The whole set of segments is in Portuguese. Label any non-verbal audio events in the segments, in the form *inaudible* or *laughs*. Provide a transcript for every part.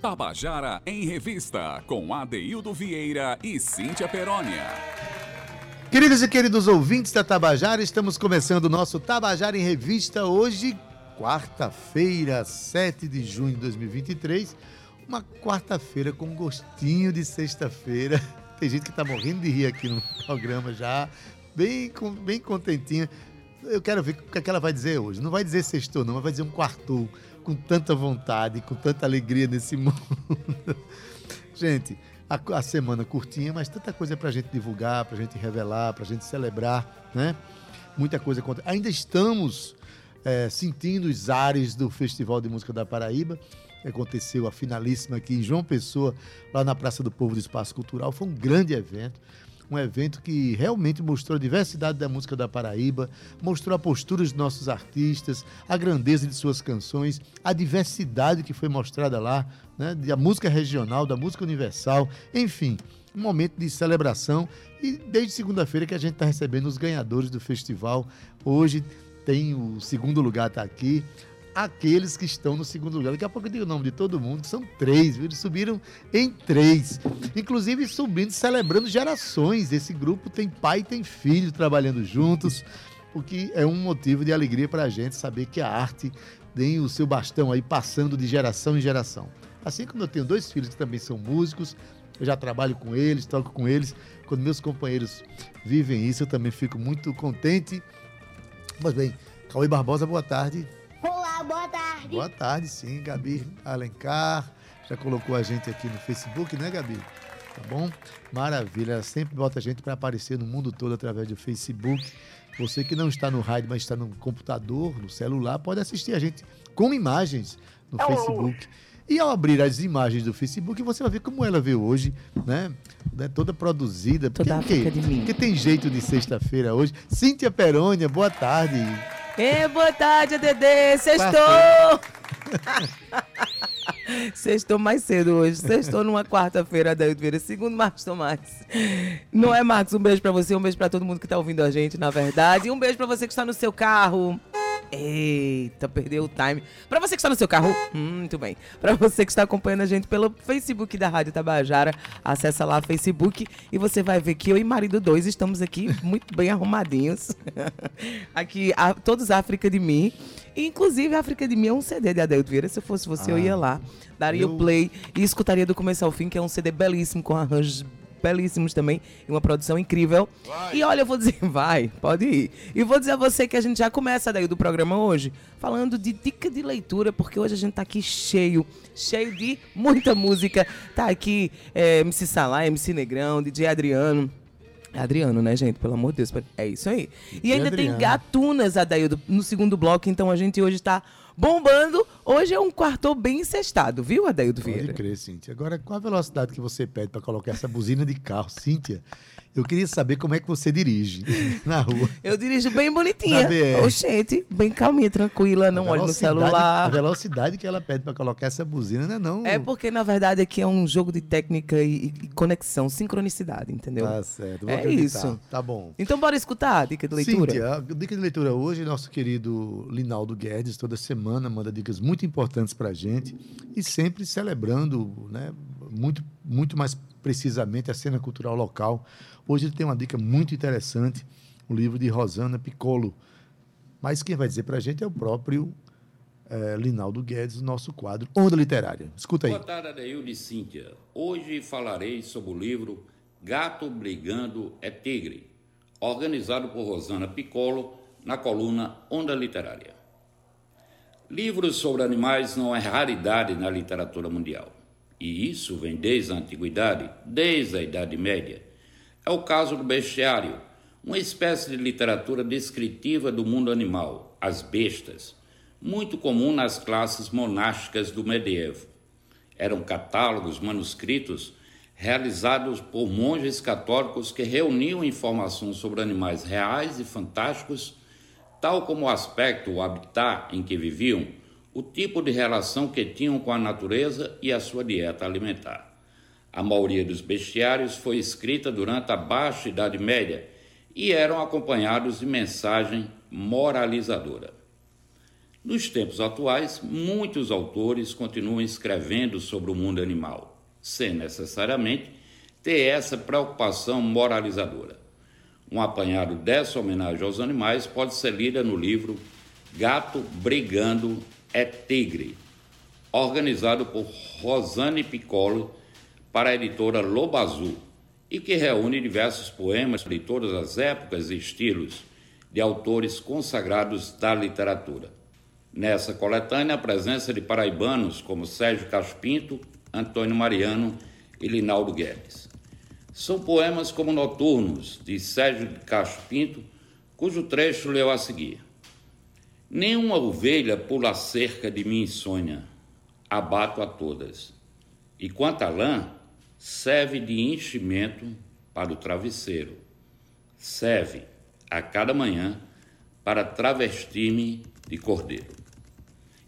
Tabajara em Revista, com Adeildo Vieira e Cíntia Perónia. Queridos e queridos ouvintes da Tabajara, estamos começando o nosso Tabajara em Revista hoje, quarta-feira, 7 de junho de 2023. Uma quarta-feira com gostinho de sexta-feira. *laughs* Tem gente que está morrendo de rir aqui no programa já, bem, bem contentinha. Eu quero ver o que, é que ela vai dizer hoje. Não vai dizer sextou, não, mas vai dizer um quartou com tanta vontade, com tanta alegria nesse *laughs* mundo. gente, a, a semana curtinha, mas tanta coisa para a gente divulgar, para a gente revelar, para a gente celebrar, né? Muita coisa acontece. Ainda estamos é, sentindo os ares do Festival de Música da Paraíba. Aconteceu a finalíssima aqui em João Pessoa, lá na Praça do Povo do Espaço Cultural. Foi um grande evento um evento que realmente mostrou a diversidade da música da Paraíba, mostrou a postura dos nossos artistas, a grandeza de suas canções, a diversidade que foi mostrada lá, né, da música regional, da música universal, enfim, um momento de celebração. E desde segunda-feira que a gente está recebendo os ganhadores do festival. Hoje tem o segundo lugar, está aqui aqueles que estão no segundo lugar. Daqui a pouco eu digo o nome de todo mundo, são três, viu? eles subiram em três. Inclusive subindo, celebrando gerações. Esse grupo tem pai e tem filho trabalhando juntos, o que é um motivo de alegria para a gente saber que a arte tem o seu bastão aí passando de geração em geração. Assim como eu tenho dois filhos que também são músicos, eu já trabalho com eles, toco com eles. Quando meus companheiros vivem isso, eu também fico muito contente. Mas bem, Cauê Barbosa, boa tarde boa tarde. Boa tarde, sim, Gabi Alencar. Já colocou a gente aqui no Facebook, né, Gabi? Tá bom? Maravilha. Ela sempre bota a gente para aparecer no mundo todo através do Facebook. Você que não está no rádio, mas está no computador, no celular, pode assistir a gente com imagens no Facebook. E ao abrir as imagens do Facebook, você vai ver como ela veio hoje, né? né? Toda produzida. Toda porque, África de mim. Porque tem jeito de sexta-feira hoje. Cíntia Perônia, boa tarde. E boa tarde, Dedê. Sextou! Sextou mais cedo hoje. Sextou numa quarta-feira, Adaildo Vieira. Segundo Marcos Tomás. Não é, Marcos? Um beijo pra você, um beijo pra todo mundo que tá ouvindo a gente, na verdade. E um beijo pra você que está no seu carro. Eita, perdeu o time. Para você que está no seu carro, hum, muito bem. Para você que está acompanhando a gente pelo Facebook da Rádio Tabajara, acessa lá o Facebook e você vai ver que eu e marido dois estamos aqui muito bem arrumadinhos. *laughs* aqui, a, todos África de mim. Inclusive, África de mim é um CD de Adelto Vieira. Se eu fosse você, ah, eu ia lá, daria o play e escutaria do começo ao fim, que é um CD belíssimo, com arranjos belíssimos também, e uma produção incrível. Vai. E olha, eu vou dizer, *laughs* vai, pode ir. E vou dizer a você que a gente já começa daí do programa hoje, falando de dica de leitura, porque hoje a gente tá aqui cheio, cheio de muita música. Tá aqui é, MC Salah, MC Negrão, DJ Adriano. É Adriano, né, gente? Pelo amor de Deus. É isso aí. E, ainda Adriano. tem Gatunas, Adaildo, no segundo bloco. Então a gente hoje está bombando. Hoje é um quarto bem incestado, viu, Adaildo Vieira? Pode crer, Cíntia. Agora, qual a velocidade que você pede para colocar essa buzina de carro, Cíntia? Eu queria saber como é que você dirige *laughs* na rua. Eu dirijo bem bonitinha. Oxente, bem calminha, tranquila, não olho no celular. A velocidade que ela pede para colocar essa buzina, né? Não... É porque, na verdade, aqui é um jogo de técnica e, e conexão, sincronicidade, entendeu? Tá certo. Vou é acreditar. isso. Tá bom. Então, bora escutar a dica de leitura? Cíntia, a dica de leitura hoje, nosso querido Linaldo Guedes, toda semana manda dicas muito importantes para gente e sempre celebrando, né? Muito, muito mais precisamente a cena cultural local. Hoje ele tem uma dica muito interessante, o livro de Rosana Piccolo. Mas quem vai dizer para a gente é o próprio é, Linaldo Guedes, nosso quadro Onda Literária. Escuta aí. Boa tarde, Adeildo e Cíntia. Hoje falarei sobre o livro Gato Brigando é Tigre, organizado por Rosana Piccolo na coluna Onda Literária. Livros sobre animais não é raridade na literatura mundial. E isso vem desde a antiguidade, desde a Idade Média. É o caso do bestiário, uma espécie de literatura descritiva do mundo animal, as bestas, muito comum nas classes monásticas do medievo. Eram catálogos manuscritos realizados por monges católicos que reuniam informações sobre animais reais e fantásticos, tal como o aspecto, o habitat em que viviam, o tipo de relação que tinham com a natureza e a sua dieta alimentar. A maioria dos bestiários foi escrita durante a Baixa Idade Média e eram acompanhados de mensagem moralizadora. Nos tempos atuais, muitos autores continuam escrevendo sobre o mundo animal, sem necessariamente ter essa preocupação moralizadora. Um apanhado dessa homenagem aos animais pode ser lida no livro Gato Brigando é Tigre, organizado por Rosane Piccolo para a editora Lobo Azul e que reúne diversos poemas de todas as épocas e estilos de autores consagrados da literatura. Nessa coletânea, a presença de paraibanos como Sérgio Caspinto, Antônio Mariano e Linaldo Guedes. São poemas como Noturnos, de Sérgio Caspinto, cujo trecho leu a seguir. Nenhuma ovelha pula cerca de minha insônia, abato a todas. E quanto à lã, serve de enchimento para o travesseiro. Serve a cada manhã para travestir-me de cordeiro.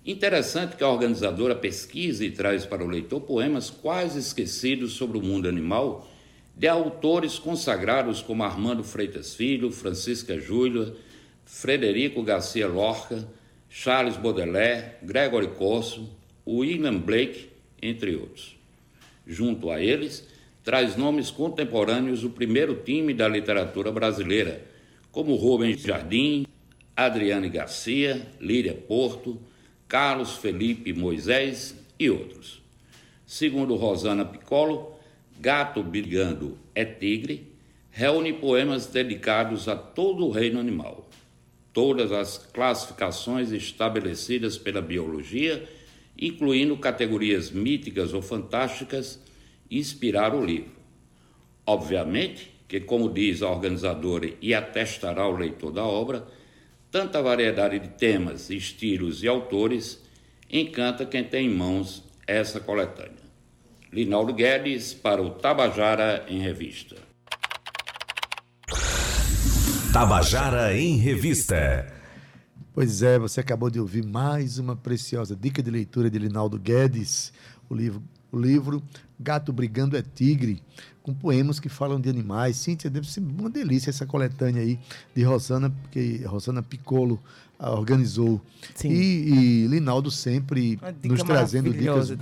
Interessante que a organizadora pesquisa e traz para o leitor poemas quase esquecidos sobre o mundo animal de autores consagrados como Armando Freitas Filho, Francisca Júlia, Frederico Garcia Lorca, Charles Baudelaire, Gregory Corso, William Blake, entre outros. Junto a eles, traz nomes contemporâneos do primeiro time da literatura brasileira, como Rubens Jardim, Adriane Garcia, Líria Porto, Carlos Felipe Moisés e outros. Segundo Rosana Piccolo, Gato Brigando é Tigre reúne poemas dedicados a todo o reino animal. Todas as classificações estabelecidas pela biologia, incluindo categorias míticas ou fantásticas, inspiraram o livro. Obviamente que, como diz a organizadora e atestará o leitor da obra, tanta variedade de temas, estilos e autores encanta quem tem em mãos essa coletânea. Linaldo Guedes para o Tabajara em Revista. Tabajara em Revista. Pois é, você acabou de ouvir mais uma preciosa dica de leitura de Linaldo Guedes, o livro, o livro Gato Brigando é Tigre, com poemas que falam de animais. Cíntia, deve ser uma delícia essa coletânea aí de Rosana, porque Rosana Piccolo organizou. Sim. E, e Linaldo sempre nos trazendo dicas.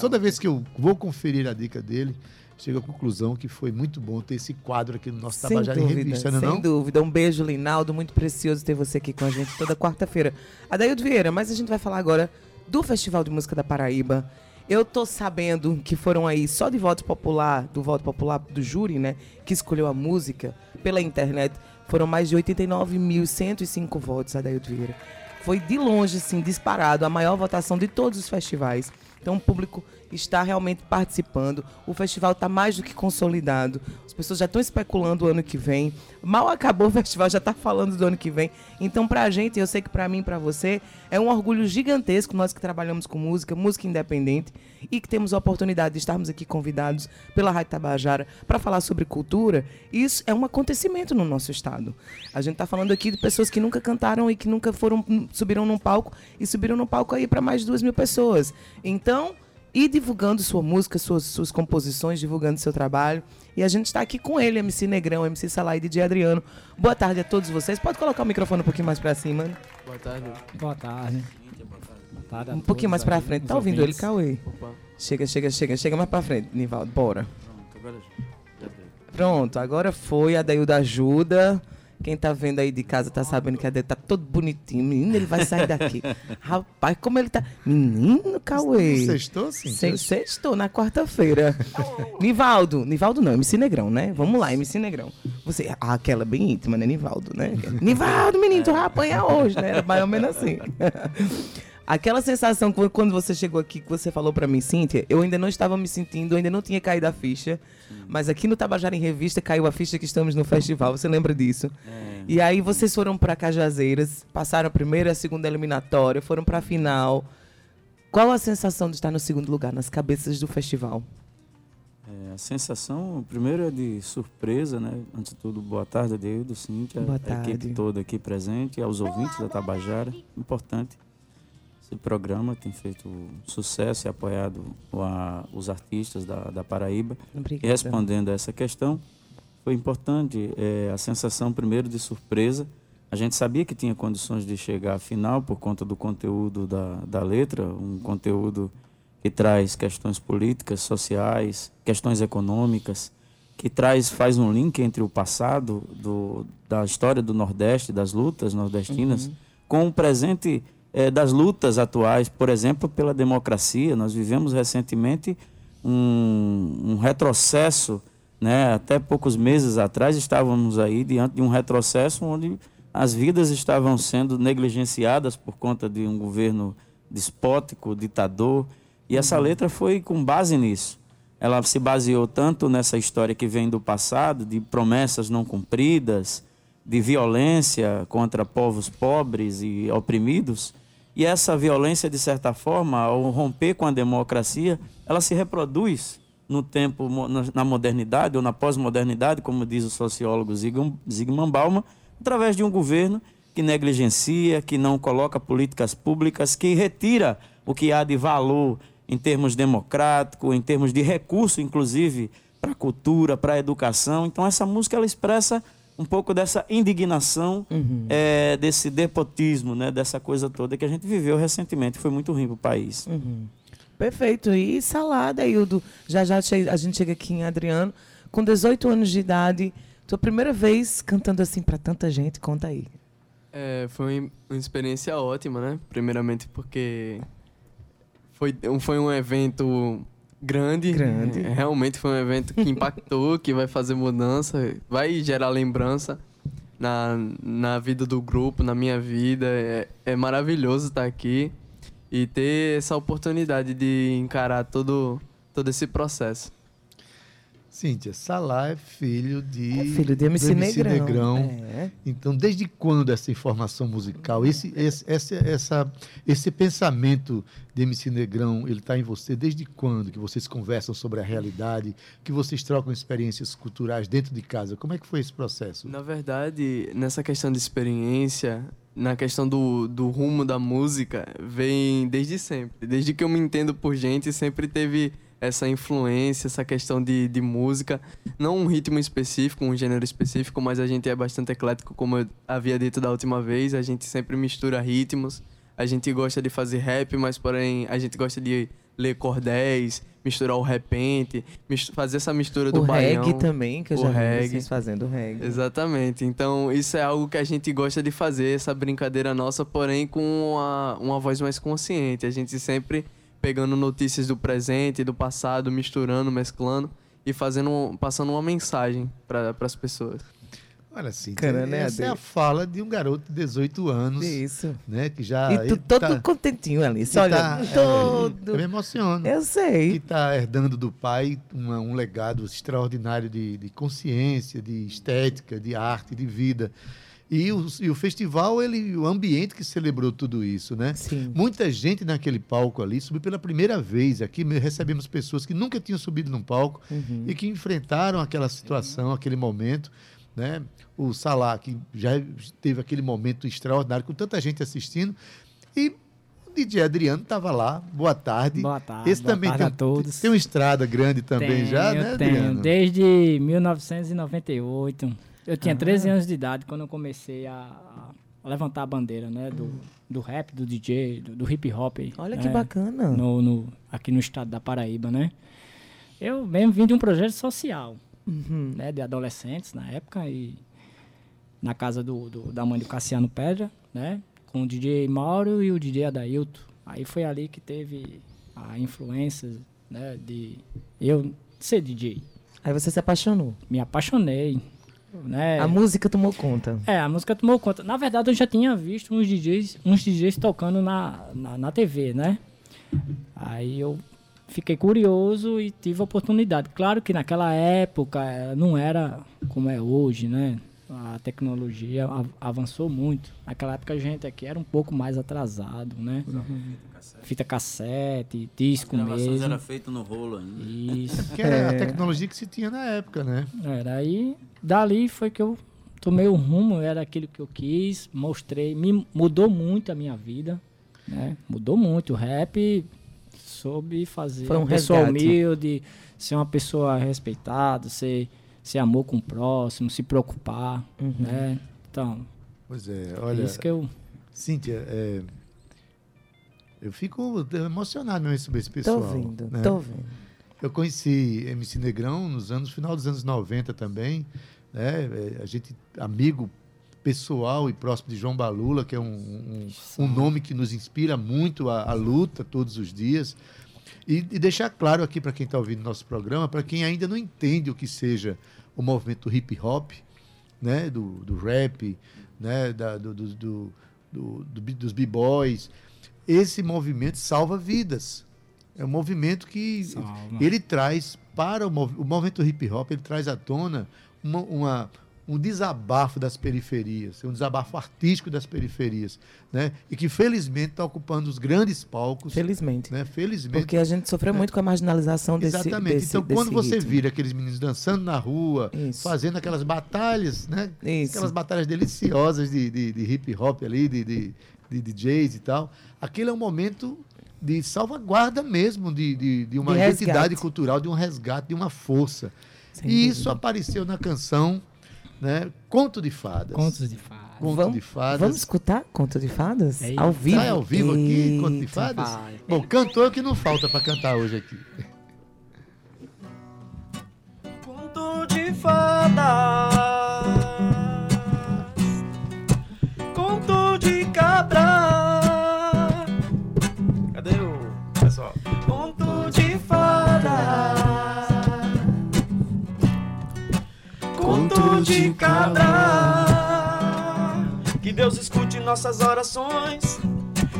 Toda vez que eu vou conferir a dica dele, chego à conclusão que foi muito bom ter esse quadro aqui no nosso Sem Tabajara em Revista, não é sem não? dúvida. Um beijo, Linaldo. Muito precioso ter você aqui com a gente toda quarta-feira. Adaildo Vieira, mas a gente vai falar agora do Festival de Música da Paraíba. Eu tô sabendo que foram aí só de voto popular, do voto popular do júri, né, que escolheu a música pela internet, foram mais de 89.105 votos, Adaildo Vieira. Foi de longe, assim, disparado, a maior votação de todos os festivais. Então o público está realmente participando. O festival está mais do que consolidado. As pessoas já estão especulando o ano que vem. Mal acabou o *laughs* festival, já está falando do ano que vem. Então, para a gente, eu sei que para mim para você, é um orgulho gigantesco, nós que trabalhamos com música, música independente, e que temos a oportunidade de estarmos aqui convidados pela Rádio Tabajara para falar sobre cultura. Isso é um acontecimento no nosso estado. A gente está falando aqui de pessoas que nunca cantaram e que nunca foram subiram num palco e subiram num palco aí para mais de duas mil pessoas. Então, e divulgando sua música, suas, suas composições, divulgando seu trabalho. E a gente está aqui com ele, MC Negrão, MC Salai e DJ Adriano. Boa tarde a todos vocês. Pode colocar o microfone um pouquinho mais para cima? Boa tarde. Boa tarde. Boa tarde Um pouquinho mais para frente. Tá ouvindo ele. Cauê? Opa, Chega, chega, chega. Chega mais para frente, Nivaldo. Bora. Pronto, agora foi. A Dailda ajuda. Quem tá vendo aí de casa tá sabendo que a Dailda tá todo bonitinho. Menino, ele vai sair daqui. *laughs* Rapaz, como ele tá. Menino, Cauê. Sextou, sim? Sem- Sextou na quarta-feira. *laughs* Nivaldo, Nivaldo não, MC Negrão, né? Vamos lá, MC Negrão. Você, ah, aquela bem íntima, né, Nivaldo, né? Nivaldo, menino, tu vai apanhar hoje, né? Era mais ou menos assim. *laughs* Aquela sensação quando você chegou aqui, que você falou pra mim, Cíntia, eu ainda não estava me sentindo, ainda não tinha caído a ficha, mas aqui no Tabajara em Revista caiu a ficha que estamos no festival, você lembra disso? E aí vocês foram pra Cajazeiras, passaram a primeira e a segunda eliminatória, foram pra final. Qual a sensação de estar no segundo lugar nas cabeças do festival? É, a sensação, primeiro, é de surpresa, né? Antes de tudo, boa tarde, Adeildo, Cíntia, Boa a tarde. equipe toda aqui presente, aos ouvintes da Tabajara. Importante. Esse programa tem feito sucesso e apoiado a- os artistas da, da Paraíba. E Obrigada. respondendo a essa questão, foi importante é, a sensação, primeiro, de surpresa, A gente sabia que tinha condições de chegar à final por conta do conteúdo da, da letra, um conteúdo que traz questões políticas, sociais, questões econômicas, que traz faz um link entre o passado do, da história do Nordeste, das lutas nordestinas, uhum. com o presente eh, das lutas atuais, por exemplo, pela democracia. Nós vivemos recentemente um, um retrocesso, né? até poucos meses atrás estávamos aí diante de um retrocesso onde as vidas estavam sendo negligenciadas por conta de um governo despótico, ditador, e essa uhum. letra foi com base nisso ela se baseou tanto nessa história que vem do passado, de promessas não cumpridas, de violência contra povos pobres e oprimidos, e essa violência, de certa forma, ao romper com a democracia, ela se reproduz no tempo, na modernidade ou na pós-modernidade, como diz o sociólogo Zygmunt Bauman, através de um governo que negligencia, que não coloca políticas públicas, que retira o que há de valor em termos democráticos, em termos de recurso, inclusive, para a cultura, para a educação. Então, essa música ela expressa um pouco dessa indignação, uhum. é, desse depotismo, né, dessa coisa toda que a gente viveu recentemente. Foi muito ruim para o país. Uhum. Perfeito. E salada, Hildo. Já já a gente chega aqui em Adriano. Com 18 anos de idade, tua primeira vez cantando assim para tanta gente, conta aí. É, foi uma experiência ótima, né? Primeiramente porque foi, foi um evento grande. Grande. É, realmente foi um evento que impactou, *laughs* que vai fazer mudança, vai gerar lembrança na, na vida do grupo, na minha vida. É, é maravilhoso estar aqui e ter essa oportunidade de encarar todo, todo esse processo. Cíntia, Salah é filho de, é filho de MC, MC Negrão. Negrão. É. Então, desde quando essa informação musical, esse, esse, esse, essa, esse pensamento de MC Negrão, ele está em você? Desde quando que vocês conversam sobre a realidade, que vocês trocam experiências culturais dentro de casa? Como é que foi esse processo? Na verdade, nessa questão de experiência, na questão do, do rumo da música, vem desde sempre. Desde que eu me entendo por gente, sempre teve essa influência, essa questão de, de música. Não um ritmo específico, um gênero específico, mas a gente é bastante eclético, como eu havia dito da última vez. A gente sempre mistura ritmos. A gente gosta de fazer rap, mas porém a gente gosta de ler cordéis, misturar o repente, fazer essa mistura do o baião. O reggae também, que eu já reggae. vi vocês fazendo reggae. Exatamente. Então, isso é algo que a gente gosta de fazer, essa brincadeira nossa, porém com uma, uma voz mais consciente. A gente sempre pegando notícias do presente e do passado, misturando, mesclando e fazendo, passando uma mensagem para as pessoas. Olha assim, Caramba, essa é a fala de um garoto de 18 anos. Isso. Né, que já, e tu todo tá, contentinho ali, só olha, tá, todo. É, eu me emociono. Eu sei. Que está herdando do pai uma, um legado extraordinário de, de consciência, de estética, de arte, de vida. E o, e o festival, ele, o ambiente que celebrou tudo isso, né? Sim. Muita gente naquele palco ali subiu pela primeira vez. Aqui recebemos pessoas que nunca tinham subido num palco uhum. e que enfrentaram aquela situação, aquele momento. Né? O Salah, que já teve aquele momento extraordinário, com tanta gente assistindo. E o DJ Adriano estava lá. Boa tarde. Boa tarde. Esse boa também tarde tem, a todos. Tem uma estrada grande também já, né, tenho. Adriano? Desde 1998. Eu tinha ah. 13 anos de idade quando eu comecei a, a levantar a bandeira, né? Do, do rap, do DJ, do, do hip hop. Olha né, que bacana. No, no, aqui no estado da Paraíba, né? Eu mesmo vim de um projeto social, uhum. né? De adolescentes na época e na casa do, do, da mãe do Cassiano Pedra, né? Com o DJ Mauro e o DJ Adailto. Aí foi ali que teve a influência, né? De eu ser DJ. Aí você se apaixonou? Me apaixonei. Né? A música tomou conta. É, a música tomou conta. Na verdade, eu já tinha visto uns DJs, uns DJs tocando na, na, na TV, né? Aí eu fiquei curioso e tive a oportunidade. Claro que naquela época eh, não era como é hoje, né? A tecnologia avançou muito. Naquela época a gente aqui era um pouco mais atrasado, né? Uhum. Fita cassete, disco As mesmo. era feito no rolo ainda. Isso. que era é. a tecnologia que se tinha na época, né? Era aí dali foi que eu tomei o rumo, era aquilo que eu quis, mostrei, me mudou muito a minha vida, né? Mudou muito. O rap soube fazer foi um pessoa humilde, ser uma pessoa respeitada, ser, ser amor com o próximo, se preocupar, uhum. né? Então, Pois é, olha. Isso que eu. Cíntia, é, eu fico emocionado mesmo receber esse pessoal. Tô vendo, né? tô vendo. Eu conheci MC Negrão nos anos final dos anos 90 também, né? É, A gente amigo pessoal e próximo de João Balula, que é um, um, um nome que nos inspira muito a, a luta todos os dias. E, e deixar claro aqui para quem está ouvindo nosso programa, para quem ainda não entende o que seja o movimento hip hop, né, do, do rap, né, da, do, do, do, do- dos b-boys, esse movimento salva vidas. É um movimento que Salva. ele traz para o, mov- o movimento hip hop, ele traz à tona uma, uma- um desabafo das periferias, um desabafo artístico das periferias, né? E que felizmente está ocupando os grandes palcos, Felizmente. né? Felizmente. Porque a gente sofreu muito com a marginalização desse Exatamente. desse- então, quando desse você ritmo. vira aqueles meninos dançando na rua, Isso. fazendo aquelas batalhas, né? Isso. Aquelas batalhas deliciosas de, de, de hip hop ali, de, de, de DJs e tal. Aquele é um momento de salvaguarda mesmo, de, de, de uma De resgate. identidade cultural, de um resgate, de uma força. Sem e isso dúvida. apareceu na canção, né? Conto de Fadas. Contos de fadas. Conto Vamos- de Fadas. Vamos escutar Conto de Fadas? É isso. ao vivo? Ah, é ao vivo aqui, Conto de Eita. Fadas? vai. Bom, cantor que não falta para cantar hoje aqui. Conto de fadas, de. Que Deus escute nossas orações.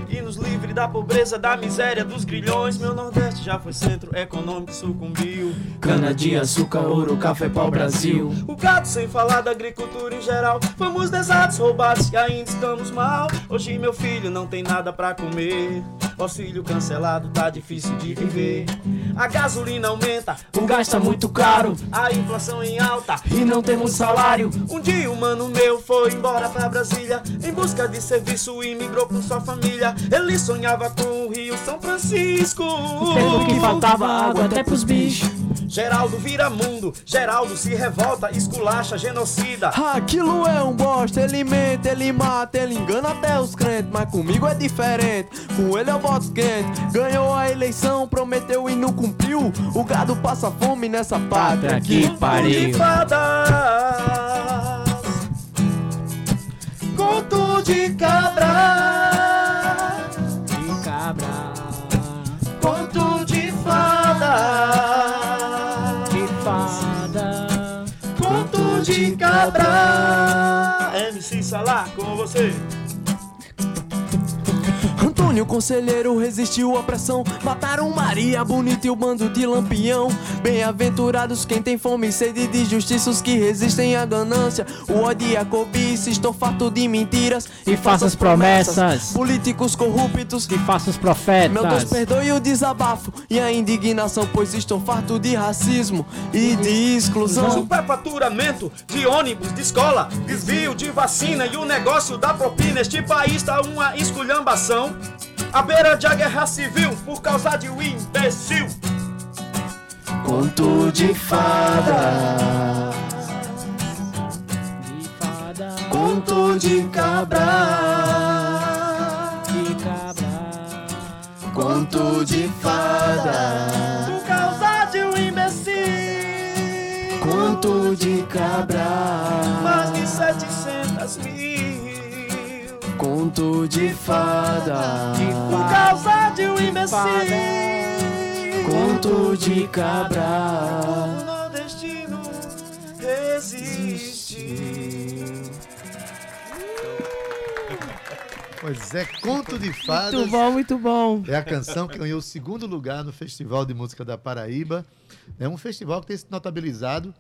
E nos livre da pobreza, da miséria, dos grilhões. Meu Nordeste já foi centro econômico, sucumbiu. Cana de açúcar, ouro, café pau Brasil. O gado, sem falar da agricultura em geral. Fomos desados, roubados e ainda estamos mal. Hoje meu filho não tem nada pra comer. Auxílio cancelado, tá difícil de viver. A gasolina aumenta, O gasto é muito caro a inflação em alta. e não temos salário. Um dia um mano meu foi embora pra Brasília Em busca de serviço e migrou com sua família Ele sonhava com o Rio São Francisco Tempo que faltava água até pros bichos. Geraldo vira mundo, Geraldo se revolta, esculacha, genocida Aquilo é um bosta, ele mente, ele mata, ele engana até os crentes. Mas comigo é diferente, com ele eu voto quente. Ganhou a eleição, prometeu e não cumpriu. O gado passa fome nessa pátria que de pariu. fadas Conto de cabra MC Salah com você Antônio Conselheiro resistiu à pressão. Mataram Maria Bonita e o bando de lampião. Bem-aventurados quem tem fome e sede de justiça, os que resistem à ganância. O ódio e a cobiça, estou farto de mentiras E falsas promessas. Políticos corruptos. De falsos profetas. Meu Deus, perdoe o desabafo e a indignação, pois estou farto de racismo e de exclusão. Superfaturamento de ônibus, de escola, desvio de vacina e o negócio da propina. Este país tá uma esculhambação. À beira de a guerra civil por causa de um imbecil. Conto de fada, De conto de cabra, De cabra. conto de fada. Por causa de um imbecil. Conto de cabra, Mais de 700 mil. Conto de fada, Por causa de um imbecil. conto de cabra. O nordestino resiste. Pois é, Conto de Fadas. Muito bom, muito bom. É a canção que ganhou o segundo lugar no Festival de Música da Paraíba. É um festival que tem se notabilizado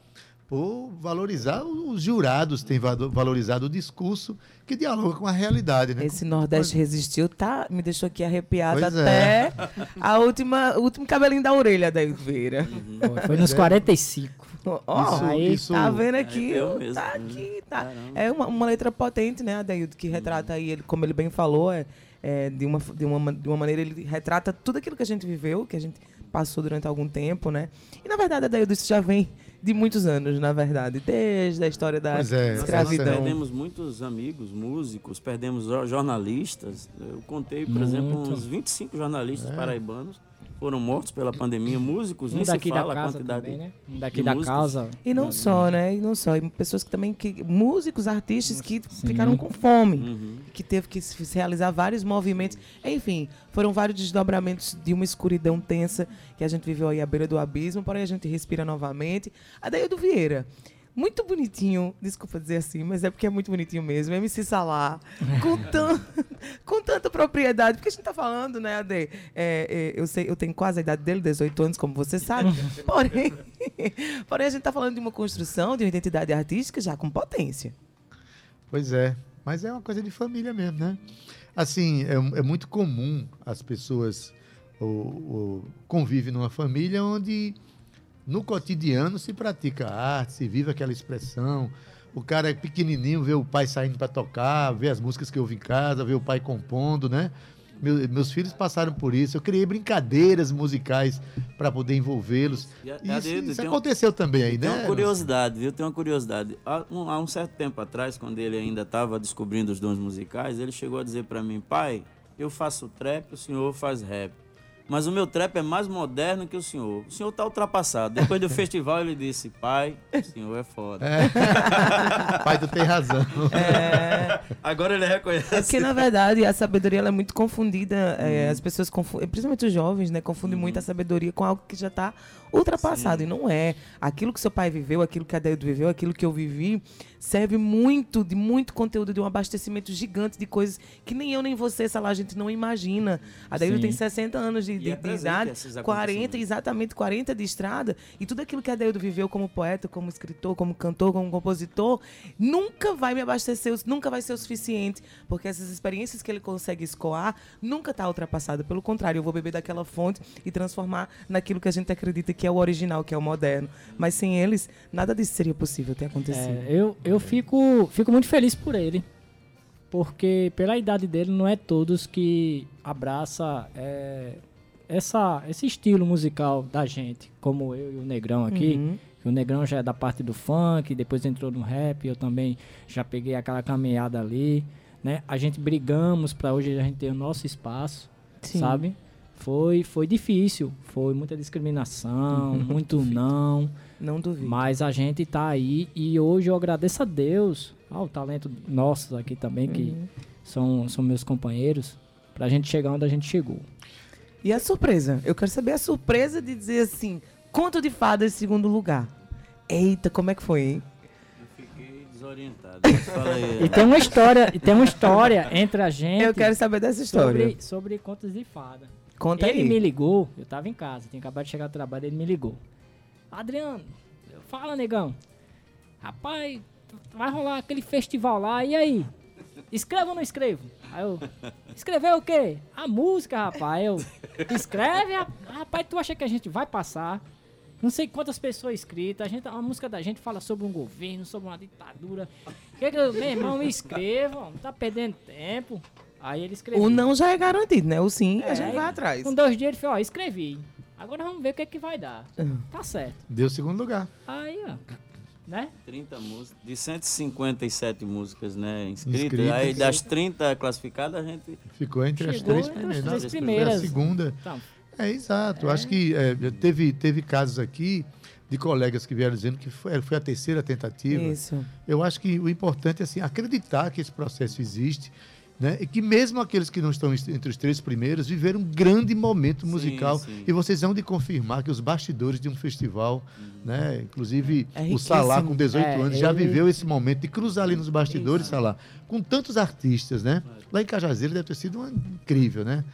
por valorizar, os jurados têm vado- valorizado o discurso que dialoga com a realidade, né? Esse Nordeste resistiu, tá? Me deixou aqui arrepiada Pois até é. a última, o último cabelinho da orelha da Ilveira. Foi, foi nos 45. Ó, Isso- aí isso- tá vendo aqui, É, mesmo. tá aqui, tá. É uma, uma letra potente, né, Adaildo, que retrata aí, ele, como ele bem falou, é, é, de, uma, de, uma, de uma maneira ele retrata tudo aquilo que a gente viveu, que a gente passou durante algum tempo, né? E na verdade a Daildo isso já vem de muitos anos, na verdade, desde a história da Pois é, Nós escravidão. perdemos muitos amigos, músicos, perdemos jo- jornalistas. Eu contei, por Muito. exemplo, uns 25 jornalistas paraibanos foram mortos pela pandemia. Músicos, Um nem se daqui da fala a casa quantidade. também, né? Um daqui de da músicos. casa. E não só, né? E não só. E pessoas que também. Que, músicos, artistas que ficaram com fome. Uhum. Que teve que se se realizar vários movimentos. Enfim, foram vários desdobramentos de uma escuridão tensa que a gente viveu aí à beira do abismo, porém a gente respira novamente. Adaildo Vieira. Muito bonitinho, desculpa dizer assim, mas é porque é muito bonitinho mesmo. MC Salah, com, *laughs* tan- com tanta propriedade, porque a gente tá falando, né, Ade? É, é, eu, sei, eu tenho quase a idade dele, 18 anos, como você sabe. *laughs* Porém, *laughs* porém, a gente tá falando de uma construção, de uma identidade artística já com potência. Pois é, mas é uma coisa de família mesmo, né? Assim, é, é muito comum as pessoas o, o, convivem numa família onde no cotidiano se pratica arte, se vive aquela expressão. O cara é pequenininho, vê o pai saindo para tocar, vê as músicas que ouve em casa, vê o pai compondo, né? Meu- meus filhos passaram por isso. Eu criei brincadeiras musicais para poder envolvê-los. Isso, isso tem um- aconteceu também aí, Tem né? uma curiosidade, viu? Tem uma curiosidade. Há um, há um certo tempo atrás, quando ele ainda estava descobrindo os dons musicais, ele chegou a dizer para mim, pai, eu faço trap, o senhor faz rap. Mas o meu trap é mais moderno que o senhor. O senhor está ultrapassado. Depois do *laughs* festival, ele disse, pai, o senhor é foda. *laughs* Pai, tu tem razão. Agora ele reconhece. É porque, na verdade, a sabedoria ela é muito confundida. é, as pessoas confundem, principalmente os jovens, né? Confundem muito a sabedoria com algo que já está ultrapassado. E não é. Aquilo que seu pai viveu, aquilo que a Deildo viveu, aquilo que eu vivi, serve muito, de muito conteúdo, de um abastecimento gigante de coisas que nem eu nem você, sei lá, a gente não imagina. A Deildo Sim. tem 60 anos de, de, é de idade, esses 40, acontecimentos. exatamente 40 de estrada. E tudo aquilo que a Deildo viveu como poeta, como escritor, como cantor, como compositor, nunca vai me abastecer, nunca vai ser o suficiente. Porque essas experiências que ele consegue escoar nunca está ultrapassada. Pelo contrário, eu vou beber daquela fonte e transformar naquilo que a gente acredita que é o original, que é o moderno. Mas sem eles, nada disso seria possível ter acontecido. É, eu eu fico, fico muito feliz por ele. Porque pela idade dele, não é todos que abraça é, essa, esse estilo musical da gente, como eu e o Negrão aqui. Uhum. O Negrão já é da parte do funk, depois entrou no rap, eu também já peguei aquela caminhada ali, né? A gente brigamos para hoje a gente ter o nosso espaço, Sim. sabe? Foi, foi difícil, foi muita discriminação, muito não. Não duvido. Mas a gente tá aí e hoje eu agradeço a Deus, ao talento nossos aqui também, que Uhum. são, são meus companheiros, pra gente chegar onde a gente chegou. E a surpresa? Eu quero saber a surpresa de dizer assim: conto de fadas em segundo lugar. Eita, como é que foi, hein? Eu fiquei desorientado. Aí. E tem uma história, e tem uma história entre a gente Eu quero saber dessa história. sobre, sobre contos de fada. Conta ele aí. me ligou, eu tava em casa, tinha acabado de chegar do trabalho, ele me ligou. Adriano, fala, negão. Rapaz, vai rolar aquele festival lá, e aí? Escreva ou não escrevo? Aí eu, escrever o quê? A música, rapaz. Eu, escreve, rap- rapaz, tu acha que a gente vai passar? Não sei quantas pessoas inscritas, a, gente, a música da gente fala sobre um governo, sobre uma ditadura. Que que eu, meu irmão, me escreva, não tá perdendo tempo. Aí ele escreveu. O não já é garantido, né? O sim, a É, gente vai atrás. Com dois dias ele falou, ó, escrevi. Agora vamos ver o que é que vai dar. Tá certo. Deu segundo lugar. Aí, ó. Né? 30 músicas, de 157 músicas, né, inscritas. Inscritas. Aí das 30 classificadas, a gente Ficou entre as três entre as primeiras. três Foi primeiras. a segunda. Então, É, exato. Acho que é, teve, teve casos aqui de colegas que vieram dizendo que foi, foi a terceira tentativa. Isso. Eu acho que o importante é assim, acreditar que esse processo existe. Né? E que mesmo aqueles que não estão entre os três primeiros viveram um grande momento musical. sim. E vocês vão de confirmar que os bastidores de um festival, né? inclusive É o Salá com 18 É, anos, já ele- viveu esse momento de cruzar ali nos bastidores, Salá, com tantos artistas. Né? Lá em Cajazeiro deve ter sido uma- incrível, né?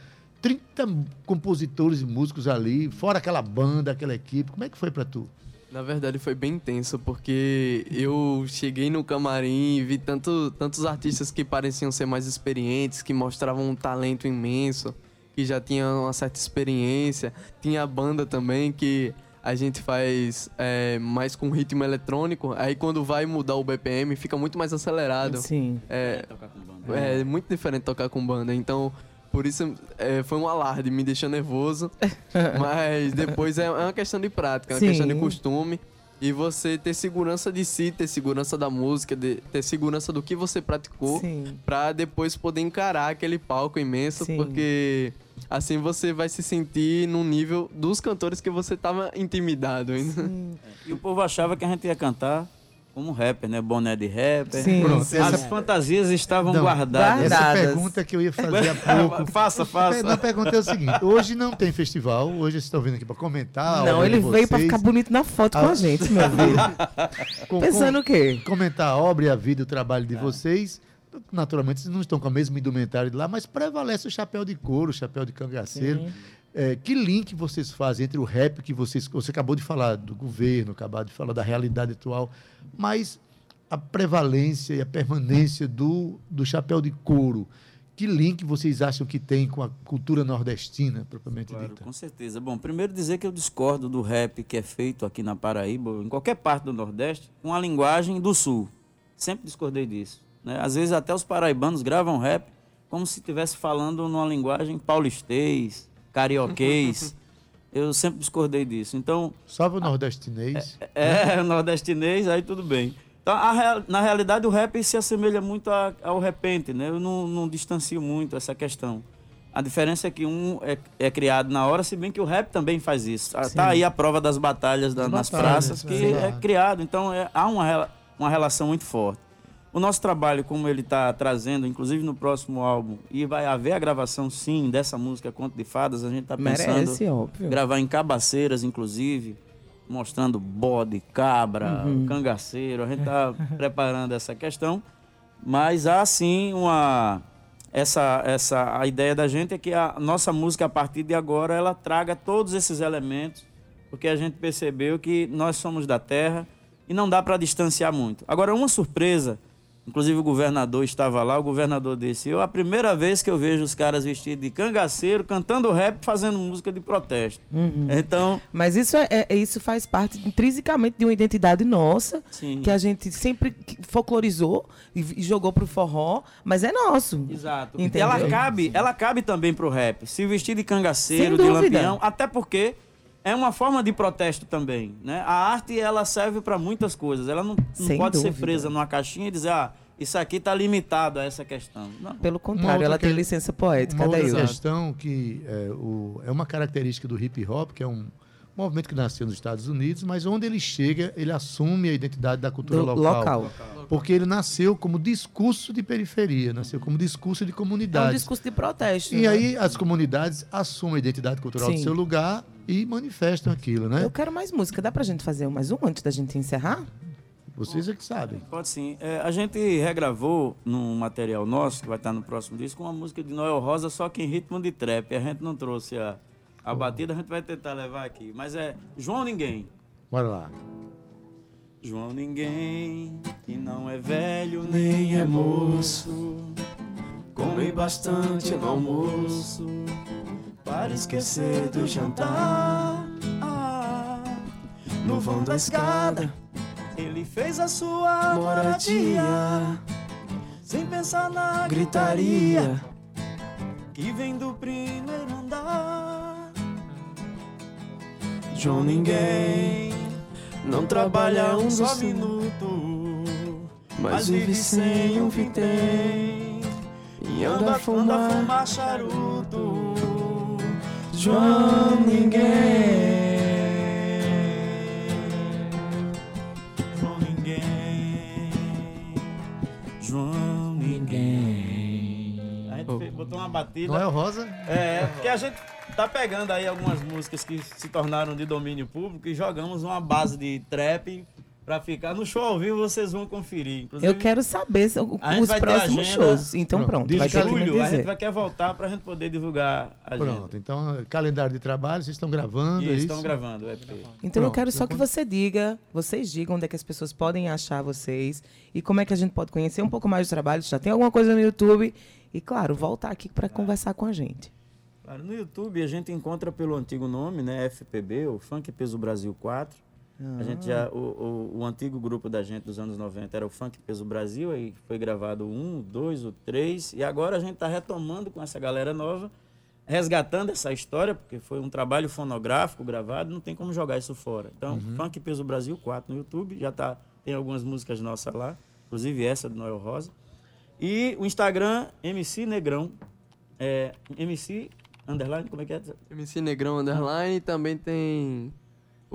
30 compositores e músicos ali, fora aquela banda, aquela equipe. Como é que foi para tu? Na verdade foi bem intenso, porque eu cheguei no camarim e vi tanto, tantos artistas que pareciam ser mais experientes, que mostravam um talento imenso, que já tinham uma certa experiência. Tinha a banda também que a gente faz é, mais com ritmo eletrônico, aí quando vai mudar o BPM fica muito mais acelerado. Sim. É, tocar com banda. é muito diferente tocar com banda. Então, por isso é, foi um alarde, me deixou nervoso. *laughs* mas depois é, é uma questão de prática, é uma Sim. questão de costume. E você ter segurança de si, ter segurança da música, de- ter segurança do que você praticou, pra depois poder encarar aquele palco imenso, Sim. porque assim você vai se sentir num nível dos cantores que você tava intimidado ainda. E o povo achava que a gente ia cantar como rapper, né? Boné de rapper. Sim, Pronto, As essa- fantasias estavam Não, guardadas. Essa pergunta que eu ia fazer há *laughs* pouco. faça, A faça. pergunta é o seguinte: hoje não tem festival, hoje vocês estão vindo aqui para comentar. a Não, ele veio vocês, ficar bonito na foto com Ah. a gente, meu filho. *laughs* com- Pensando o quê? com- comentar a obra e a vida, o trabalho de vocês. Naturalmente, vocês não estão com a mesma indumentária de lá, mas prevalece o chapéu de couro, o chapéu de cangaceiro. Sim. É, que link vocês fazem entre o rap que vocês. Você acabou de falar do governo, acabou de falar da realidade atual, mas a prevalência e a permanência do, do chapéu de couro. Que link vocês acham que tem com a cultura nordestina, propriamente Claro, dita? com certeza. Bom, primeiro dizer que eu discordo do rap que é feito aqui na Paraíba, ou em qualquer parte do Nordeste, com a linguagem do Sul. Sempre discordei disso. Né? Às vezes até os paraibanos gravam rap como se estivesse falando numa linguagem paulistês, carioquês. *laughs* eu sempre discordei disso. Então, Só o nordestinês. é, nordestinês, aí tudo bem. Então, a na realidade, o rap se assemelha muito a- ao repente, né? Eu não, não distancio muito essa questão. A diferença é que um é, é criado na hora, se bem que o rap também faz isso. Está aí a prova das batalhas da- nas batalhas, praças, que sim. é criado. Então, é- há uma, uma relação muito forte. O nosso trabalho, como ele está trazendo, inclusive no próximo álbum, e vai haver a gravação, sim, dessa música Conto de Fadas, a gente está pensando Merece, óbvio. gravar em cabaceiras, inclusive, mostrando bode, cabra, Uhum. cangaceiro. A gente está *laughs* preparando essa questão, mas há sim uma essa essa a ideia da gente é que a nossa música a partir de agora ela traga todos esses elementos, porque a gente percebeu que nós somos da terra e não dá para distanciar muito. Agora uma surpresa Inclusive o governador estava lá, o governador disse, eu a primeira vez que eu vejo os caras vestidos de cangaceiro, cantando rap, fazendo música de protesto. Uhum. Então, Mas isso, é, é- isso faz parte intrinsecamente de uma identidade nossa, sim. que a gente sempre folclorizou e, jogou pro forró, mas é nosso. Exato. Entendeu? E ela cabe, ela cabe também pro rap. Se vestir de cangaceiro, de lampião, até porque é uma forma de protesto também, né? A arte ela serve para muitas coisas. Ela não, não pode ser dúvida. presa numa caixinha e dizer, ah, isso aqui tá limitado a essa questão. Não. Pelo contrário, ela tem que- licença poética, Uma outra daí. questão que é, o- é uma característica do hip hop, que é um movimento que nasceu nos Estados Unidos, mas onde ele chega, ele assume a identidade da cultura Do local. local. Porque ele nasceu como discurso de periferia, nasceu como discurso de É um comunidade. discurso de protesto. E né? aí as comunidades assumem a identidade cultural do Sim. seu lugar e manifestam aquilo, né? Eu quero mais música. Dá pra gente fazer mais um antes da gente encerrar? Vocês é que sabem. Pode sim. É, a gente regravou num material nosso, que vai estar no próximo disco, uma música de Noel Rosa, só que em ritmo de trap. A gente não trouxe a, a batida, a gente vai tentar levar aqui. Mas é João Ninguém. Bora lá. João Ninguém, que não é velho nem é moço, come bastante no almoço, para esquecer do jantar. Ah, no vão da escada, ele fez a sua moradia, sem pensar na gritaria que vem do primeiro andar. João Ninguém não trabalha um só minuto, mas vive sem um vintém e anda a fumar charuto. João Ninguém. João Ninguém. João Ninguém. A gente fez- botou uma batida. Noel Rosa? É, porque a gente tá pegando aí algumas músicas que se tornaram de domínio público e jogamos uma base de trap pra ficar. No show ao vivo vocês vão conferir. Inclusive, Eu quero saber se- o- A os próximos shows. Então Pronto. pronto, vai ter que me julho, a gente vai querer voltar pra gente poder divulgar a agenda. Pronto. Então, calendário de trabalho, vocês estão gravando, E é eles isso? estão gravando EP. Então eu Pronto, quero só eu que você diga, vocês digam onde é que as pessoas podem achar vocês e como é que a gente pode conhecer um pouco mais do trabalho. Se já tem alguma coisa no YouTube. E, claro, voltar aqui para conversar com a gente. Claro, no YouTube a gente encontra pelo antigo nome, né? FPB, o Funk Peso Brasil 4. A gente já, o, o, o antigo grupo da gente dos anos 90 era o Funk Peso Brasil, aí foi gravado um, dois, o três, e agora a gente está retomando com essa galera nova, resgatando essa história, porque foi um trabalho fonográfico gravado, não tem como jogar isso fora. Então, Funk Peso Brasil 4 no YouTube, já tá, tem algumas músicas nossas lá, inclusive essa do Noel Rosa. E o Instagram, MC Negrão, é, MC underline, como é que é? MC Negrão Underline também tem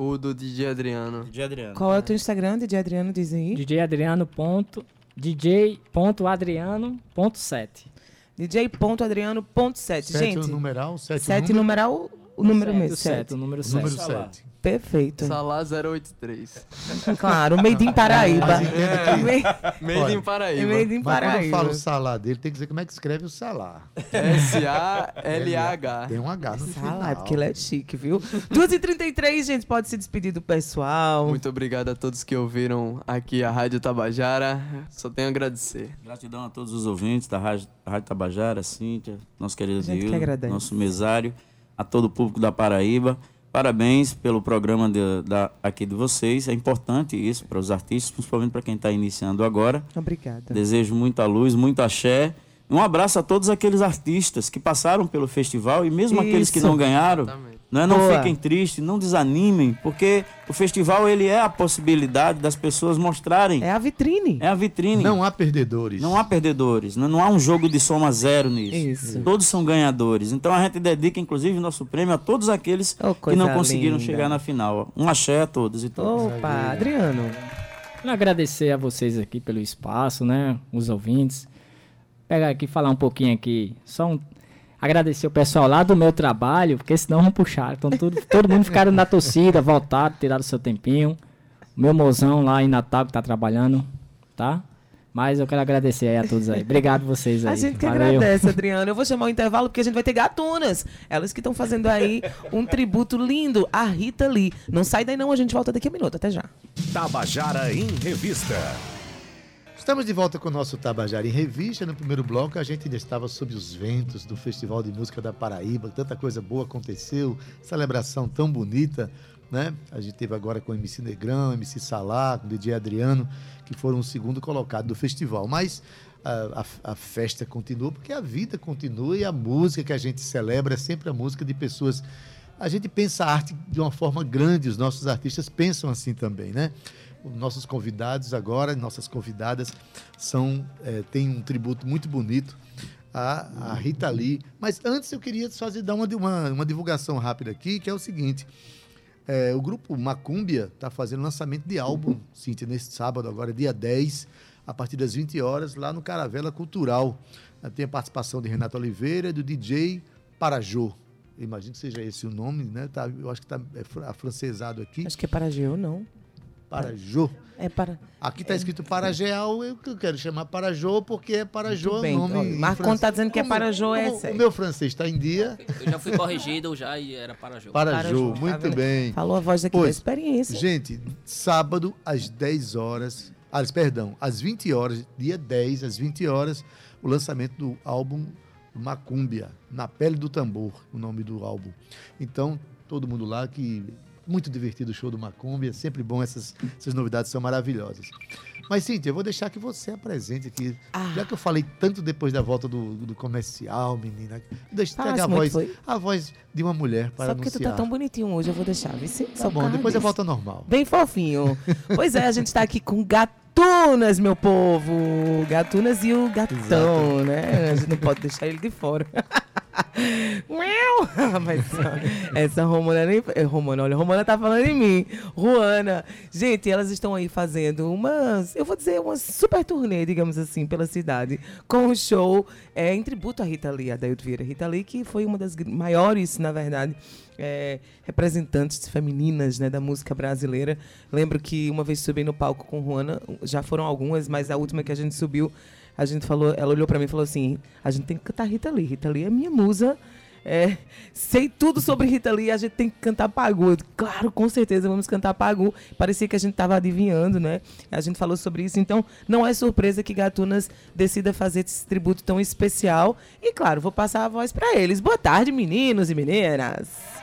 o do DJ Adriano. De Adriano. Qual é o teu Instagram, DJ Adriano? Diz aí. DJ Adriano. Ponto, DJ ponto Adriano. Ponto 7. DJ.adriano.7. Sete Gente, o numeral, sete, sete o número, numeral, o número mesmo. O 7. Sete. O número 7. número Sete. 7. Perfeito. Salá 083. *laughs* Claro, made in *laughs* Paraíba. Que- *laughs* Made- Made in Paraíba. made in Mas quando eu Paraíba. falo salar dele, tem que dizer como é que escreve o salar. S-A-L-A-H. Tem um H no Sala, é final. porque ele é chique, viu? 2h33, gente, pode se despedir do pessoal. Muito obrigado a todos que ouviram aqui a Rádio Tabajara. Só tenho a agradecer. Gratidão a todos os ouvintes da Rádio, Rádio Tabajara, Cíntia, nosso querido gente que nosso mesário, a todo o público da Paraíba. Parabéns pelo programa de- da, aqui de vocês. É importante isso para os artistas, principalmente para quem está iniciando agora. Obrigada. Desejo muita luz, muito axé. Um abraço a todos aqueles artistas que passaram pelo festival e mesmo aqueles que Isso. não ganharam. Exatamente. Não, é? não Boa. fiquem tristes, não desanimem, porque o festival ele é a possibilidade das pessoas mostrarem. É a vitrine. É a vitrine. Não há perdedores. Não há perdedores, não, não há um jogo de soma zero nisso. Isso. Todos são ganhadores. Então a gente dedica, inclusive, nosso prêmio a todos aqueles Oh, que não conseguiram linda. chegar na final. Um axé a todos e todas. Opa, Adriano. Quero agradecer a vocês aqui pelo espaço, né? Os ouvintes. Pegar aqui e falar um pouquinho aqui. Só um. Agradecer o pessoal lá do meu trabalho, porque senão vão puxar. Então tudo, todo mundo ficaram na torcida, voltaram, tiraram seu tempinho. O meu mozão lá em Natal que tá trabalhando, tá? Mas eu quero agradecer aí a todos aí. Obrigado vocês aí. A gente que Valeu. agradece, Adriano. Eu vou chamar o intervalo porque a gente vai ter gatunas. Elas que estão fazendo aí um tributo lindo à Rita Lee. Não sai daí não, a gente volta daqui a um minuto. Até já. Tabajara em Revista. Estamos de volta com o nosso Tabajara em Revista. No primeiro bloco, a gente ainda estava sob os ventos do Festival de Música da Paraíba. Tanta coisa boa aconteceu, celebração tão bonita, né? A gente teve agora com o MC Negrão, MC Salá, com o DJ Adriano, que foram o segundo colocado do festival. Mas a, a- a festa continua, porque a vida continua e a música que a gente celebra é sempre a música de pessoas. A gente pensa a arte de uma forma grande, os nossos artistas pensam assim também, né? Os nossos convidados agora, nossas convidadas, são é, têm um tributo muito bonito à, à Rita Lee. Mas antes eu queria fazer dar uma, uma, uma divulgação rápida aqui, que é o seguinte. É, o grupo Macúmbia está fazendo lançamento de álbum, Cíntia, nesse sábado, agora dia 10, a partir das 20 horas, lá no Caravela Cultural. Tem a participação de Renato Oliveira e do DJ Parajô. Imagino que seja esse o nome, né? Tá, eu acho que está é, fran- afrancesado aqui. Acho que é para Geo, não. Parajô. É para. Aqui está escrito Parageal, eu, eu quero chamar Parajô porque é Parajô bem. nome. Em Marco francês. tá dizendo que é Parajô, é sério. O meu francês está em dia. Eu já fui corrigido já e era para jogo. Parajô, tá muito vendo? bem. Falou a voz aqui da Pois, experiência. Gente, sábado às 10 horas, ah, perdão, às 20 horas, dia 10 às 20 horas, o lançamento do álbum Macúmbia, Na Pele do Tambor, o nome do álbum. Então, todo mundo lá que muito divertido o show do Macúmbia, sempre bom, essas, essas novidades são maravilhosas. Mas, Cíntia, eu vou deixar que você apresente aqui. Ah. Já que eu falei tanto depois da volta do, do comercial, menina, deixa eu Falasse traga a voz, foi? a voz de uma mulher para Só porque anunciar. tu tá tão bonitinho hoje, eu vou deixar. Vê se Tá bom, depois eu volto ao normal. Bem fofinho. pois é, a gente tá aqui com Gatunas, meu povo. Gatunas e o gatão, né? A gente não pode deixar ele de fora. *laughs* *laughs* Mas essa Romana nem. Romana, olha, Romana tá falando em mim. Ruana. Gente, elas estão aí fazendo umas. Eu vou dizer, uma super turnê, digamos assim, pela cidade. Com o show é, em tributo a Rita Lee, a Daildo Vieira Rita Lee, que foi uma das maiores, na verdade, é, representantes femininas né, da música brasileira. Lembro que uma vez subi no palco com Juana, já foram algumas, mas a última que a gente subiu, a gente falou, ela olhou pra mim e falou assim: a gente tem que cantar Rita Lee. Rita Lee é minha musa. É, sei tudo sobre Rita Lee, a gente tem que cantar Pagu. Eu, Claro, com certeza vamos cantar Pagu. Parecia que a gente estava adivinhando, né? A gente falou sobre isso, então não é surpresa que Gatunas decida fazer esse tributo tão especial. E claro, vou passar a voz para eles. Boa tarde, meninos e meninas.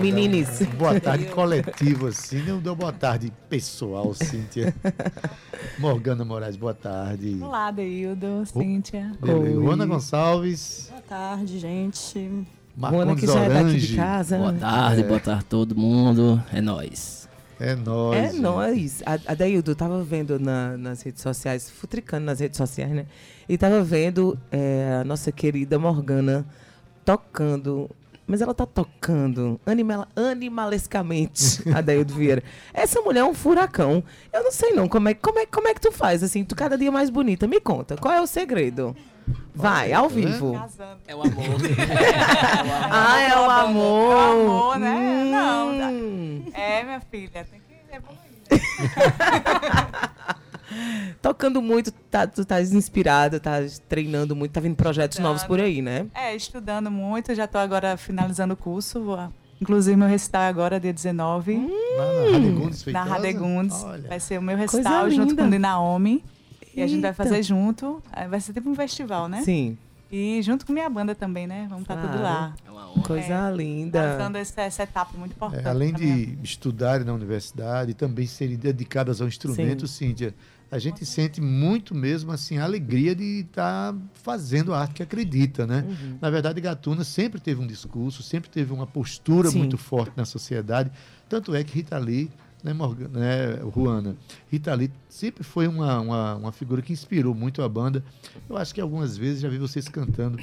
Menines. Boa tarde coletivo, assim. Não deu boa tarde pessoal, Cíntia. Morgana Moraes, boa tarde. Olá, Deildo, Cíntia. Ruana Gonçalves. Boa tarde, gente. Que já é daqui de casa. Boa tarde, É. boa tarde todo mundo. É nóis. É nóis. É gente. nóis. A, a Daildo tava vendo na- nas redes sociais, futricando nas redes sociais, né? E tava vendo é, a nossa querida Morgana tocando. Mas ela tá tocando animal, animalescamente, *laughs* a Daildo Vieira. Essa mulher é um furacão. Eu não sei não, como é, como, é, como é que tu faz, assim, tu cada dia mais bonita. Me conta, qual é o segredo? Vai, ao vendo? vivo. *laughs* É o amor. Ah, é o amor. É o amor, né? Não, Hum. tá. É, minha filha, tem que evoluir. *laughs* *laughs* Tocando muito, tá, tu tá inspirada, tá treinando muito, tá vindo projetos novos por aí, né? É, estudando muito, já tô agora finalizando o curso. vou- Inclusive, meu recital é agora, dia 19, Lá na Radegundes, na? Radegundes. Olha. Vai ser o meu recital junto com o Naomi. E a gente vai Eita. fazer junto. Aí Vai ser tipo um festival, né? Sim. E junto com minha banda também, né? Vamos estar tudo Claro. lá. É uma honra. Coisa linda. Lançando essa, essa etapa muito importante. É, além pra minha de estudarem na universidade, também serem dedicadas ao instrumento, Cíntia, a gente sente muito mesmo assim a alegria de estar fazendo a arte que acredita, né? Uhum. Na verdade, Gatuna sempre teve um discurso, sempre teve uma postura Sim. muito forte na sociedade. Tanto é que Rita Lee, né, Morgan, né Ruana, Rita Lee sempre foi uma, uma, uma figura que inspirou muito a banda. Eu acho que algumas vezes já vi vocês cantando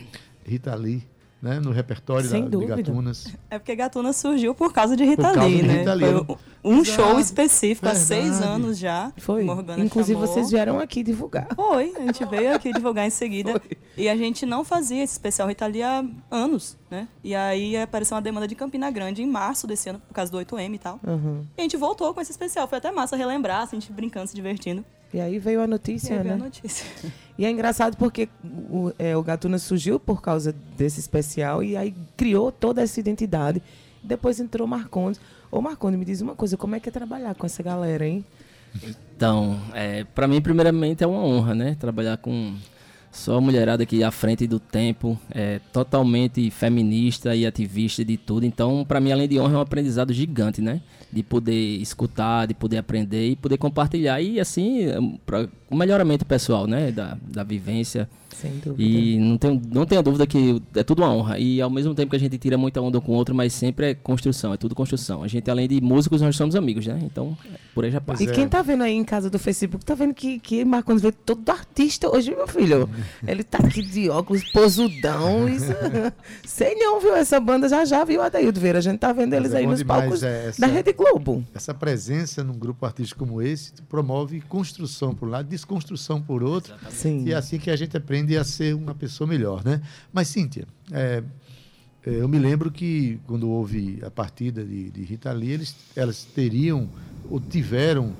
Rita Lee, né, no repertório Sem da, de. Gatunas. É porque Gatuna surgiu por causa de Rita causa Lee, de né? Rita Lee. Foi um Exato. show específico há seis Verdade. anos já. Foi. Morgana Inclusive, chamou. vocês vieram aqui divulgar. Foi, a gente veio aqui divulgar em seguida. E a gente não fazia esse especial Rita Lee há anos, né? E aí apareceu uma demanda de Campina Grande em março desse ano, por causa do 8M e tal. Uhum. E a gente voltou com esse especial. Foi até massa relembrar, assim, a gente brincando, se divertindo. E aí veio a E notícia, aí veio né? a notícia. *laughs* E é engraçado porque o, é, o Gatuna surgiu por causa desse especial e aí criou toda essa identidade. Depois entrou o Marcondes. Ô, Marcondes, me diz uma coisa, como é que é trabalhar com essa galera, hein? Então, é, para mim, primeiramente, é uma honra, né? Trabalhar com só mulherada aqui à frente do tempo, é totalmente feminista e ativista de tudo. Então, para mim, além de honra, é um aprendizado gigante, né? De poder escutar, de poder aprender e poder compartilhar. E assim, para o melhoramento pessoal, né? Da, da vivência. Sem dúvida. E não tenho, não tenho dúvida que é tudo uma honra. E ao mesmo tempo que a gente tira muita onda com o outro, mas sempre é construção, é tudo construção. A gente, além de músicos, nós somos amigos, né? Então, por aí já passa. E quem tá vendo aí em casa do Facebook, tá vendo que, que Marcondes veio todo artista hoje, meu filho. Ele tá aqui de óculos, posudão. *laughs* Isso... Sei não, viu? Essa banda já já viu a Daildo Vieira. A gente tá vendo eles é aí nos demais, palcos é, essa- da Rede Globo. Essa presença num grupo artístico como esse promove construção por um lado, desconstrução por outro. Sim. E é assim que a gente aprende a ser uma pessoa melhor, né? Mas, Cíntia, é, é, eu me lembro que quando houve a partida de, de Rita Lee, eles, elas teriam ou tiveram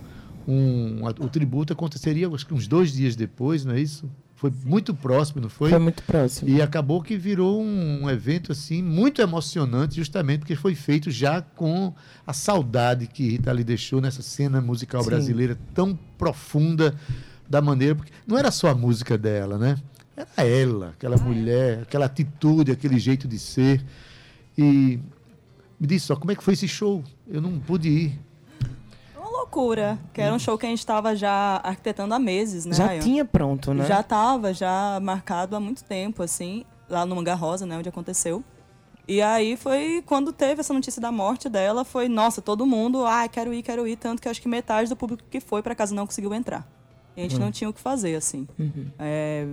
um, a- o tributo aconteceria acho que uns dois dias depois, não é isso? Foi muito próximo, não foi? Foi muito próximo. E acabou que virou um, um evento assim muito emocionante, justamente porque foi feito já com a saudade que Rita Lee deixou nessa cena musical Sim. brasileira tão profunda da maneira porque não era só a música dela, né? Era ela, aquela mulher, aquela atitude, aquele jeito de ser. E me diz só, como é que foi esse show? Eu não pude ir. Uma loucura, que era um show que a gente estava já arquitetando há meses, né? Já tinha pronto, né? Já estava, já marcado há muito tempo, assim, lá no Manga Rosa, né, onde aconteceu. E aí foi quando teve essa notícia da morte dela, foi, nossa, todo mundo, ah, quero ir, quero ir, tanto que acho que metade do público que foi para casa não conseguiu entrar. E a gente Hum. não tinha o que fazer, assim. Uhum. É,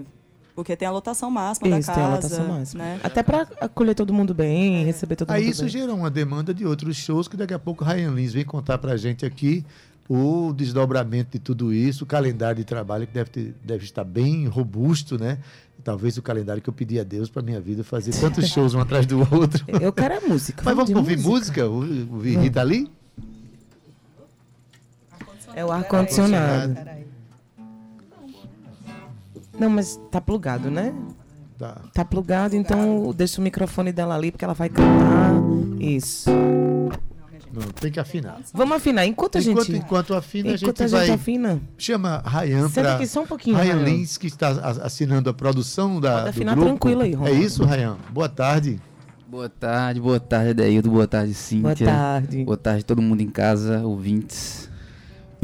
porque tem a lotação máxima Isso, da tem a casa. lotação máxima. Né? Até pra acolher todo mundo bem, receber todo Aí mundo isso bem. gerou uma demanda de outros shows que daqui a pouco Ryan Lins vem contar pra gente aqui o desdobramento de tudo isso, o calendário de trabalho que deve, ter- deve estar bem robusto, né? Talvez o calendário que eu pedi a Deus para minha vida, fazer tantos *laughs* shows um atrás do outro. Eu quero é música. Mas vamos ouvir música? Ouvir ouvir Rita Lee? É o ar-condicionado. Não, mas tá plugado, né? Tá. Tá plugado, então deixa o microfone dela ali, porque ela vai cantar. Isso. Não, tem que afinar. Vamos afinar. Enquanto a enquanto, gente. enquanto afina, a enquanto gente a gente vai. afina. Chama Rayan Senta aqui só um pouquinho, Rayan Rayan. Lins, que está a- assinando a produção da. Pode do afinar grupo. tranquilo aí, É Ronaldo. isso, Rayan? Boa tarde. Boa tarde, boa tarde, Adeildo, boa tarde, Cíntia. Boa tarde. Boa tarde, todo mundo em casa, ouvintes.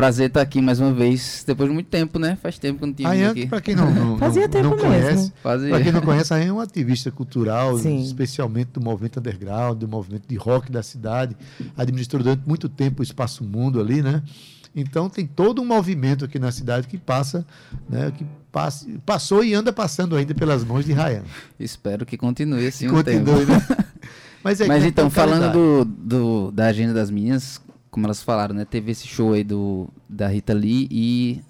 Prazer estar aqui mais uma vez, depois de muito tempo, né? Faz tempo que eu não tinha vindo Ayan, aqui. para quem não, *laughs* não, Fazia não, tempo não mesmo. conhece, para quem não conhece, a Ayan é uma ativista cultural, Sim. especialmente do movimento underground, do movimento de rock da cidade. Administrou durante muito tempo o Espaço Mundo ali, né? Então tem todo um movimento aqui na cidade que passa, né? Que passa, passou e anda passando ainda pelas mãos de Rayan. Espero que continue assim Que um tempo. continue, né? *laughs* Mas, é, Mas é então, falando do, do- da agenda das minhas, como elas falaram, né? Teve esse show aí do, da Rita Lee e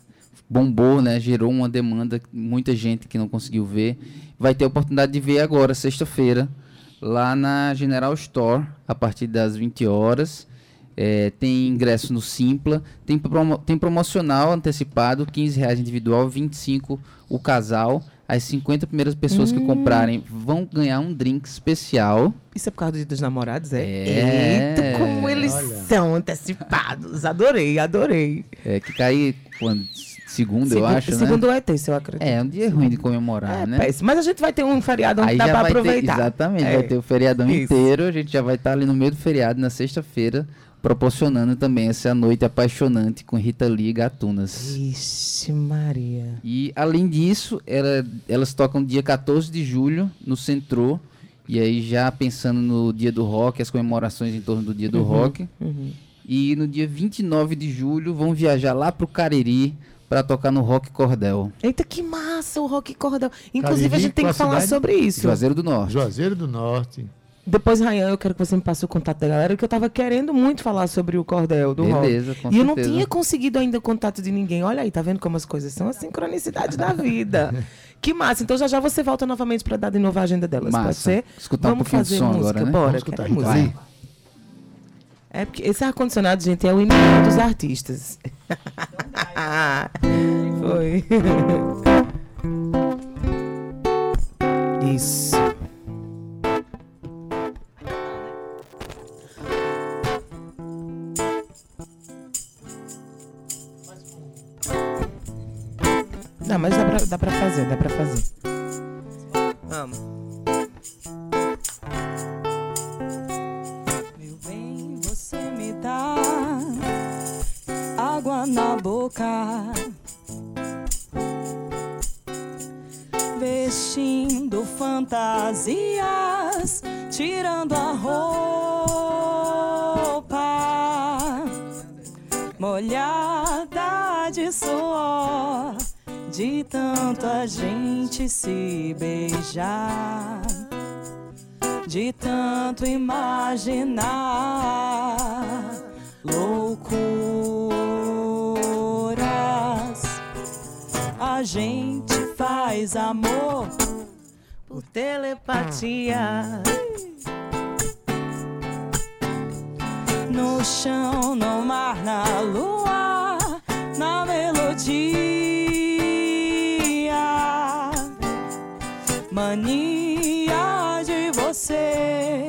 bombou, né? Gerou uma demanda, muita gente que não conseguiu ver. Vai ter a oportunidade de ver agora, sexta-feira, lá na General Store, a partir das 20 horas. É, tem ingresso no Simpla, tem, promo- tem promocional antecipado, 15 reais individual, 25 o casal. As 50 primeiras pessoas que Hum. comprarem vão ganhar um drink especial. Isso é por causa do dia dos namorados, é? É. Eita, como eles são antecipados. Adorei, adorei. É, que cai quando? Segunda, eu Segundo- acho, né? Segundo é terça, eu acredito. É, um dia ruim de comemorar, né? Péssimo. Mas a gente vai ter um feriado onde Aí dá pra vai ter, aproveitar. exatamente, É. vai ter o feriadão Isso. inteiro, a gente já vai estar ali no meio do feriado, na sexta-feira, proporcionando também essa noite apaixonante com Rita Lee e Gatunas. Ixi, Maria. E além disso, ela- elas tocam dia 14 de julho no Centro. E aí já pensando no dia do rock, as comemorações em torno do dia do Uhum, rock. uhum. E no dia 29 de julho vão viajar lá pro Cariri para tocar no Rock Cordel. Eita, que massa o Rock Cordel. Inclusive, a Cariri, gente tem que falar sobre isso. Juazeiro do Norte. Juazeiro do Norte. Depois, Rayan, eu quero que você me passe o contato da galera, que eu tava querendo muito falar sobre o cordel do Beleza, rock. com E eu não certeza. tinha conseguido ainda o contato de ninguém. Olha aí, tá vendo como as coisas são? A sincronicidade da vida. *laughs* Que massa. Então já já você volta novamente pra dar de novo a agenda delas, pode Massa. ser? Escutar um Vamos pouquinho de fazer som música, agora, né? bora. Vamos escutar quero Rita música. Lee. É porque esse ar-condicionado, gente, é o inimigo dos artistas. *laughs* Foi. Isso. Não, mas dá pra, dá pra fazer, dá pra fazer. Vamos. Meu bem, você me dá água na boca, vestindo fantasias, tirando a roupa, molhada de suor, de tanto a gente se beijar de tanto imaginar loucuras. A gente faz amor Por telepatia. no chão, no mar, na lua, na melodia. Mania de você,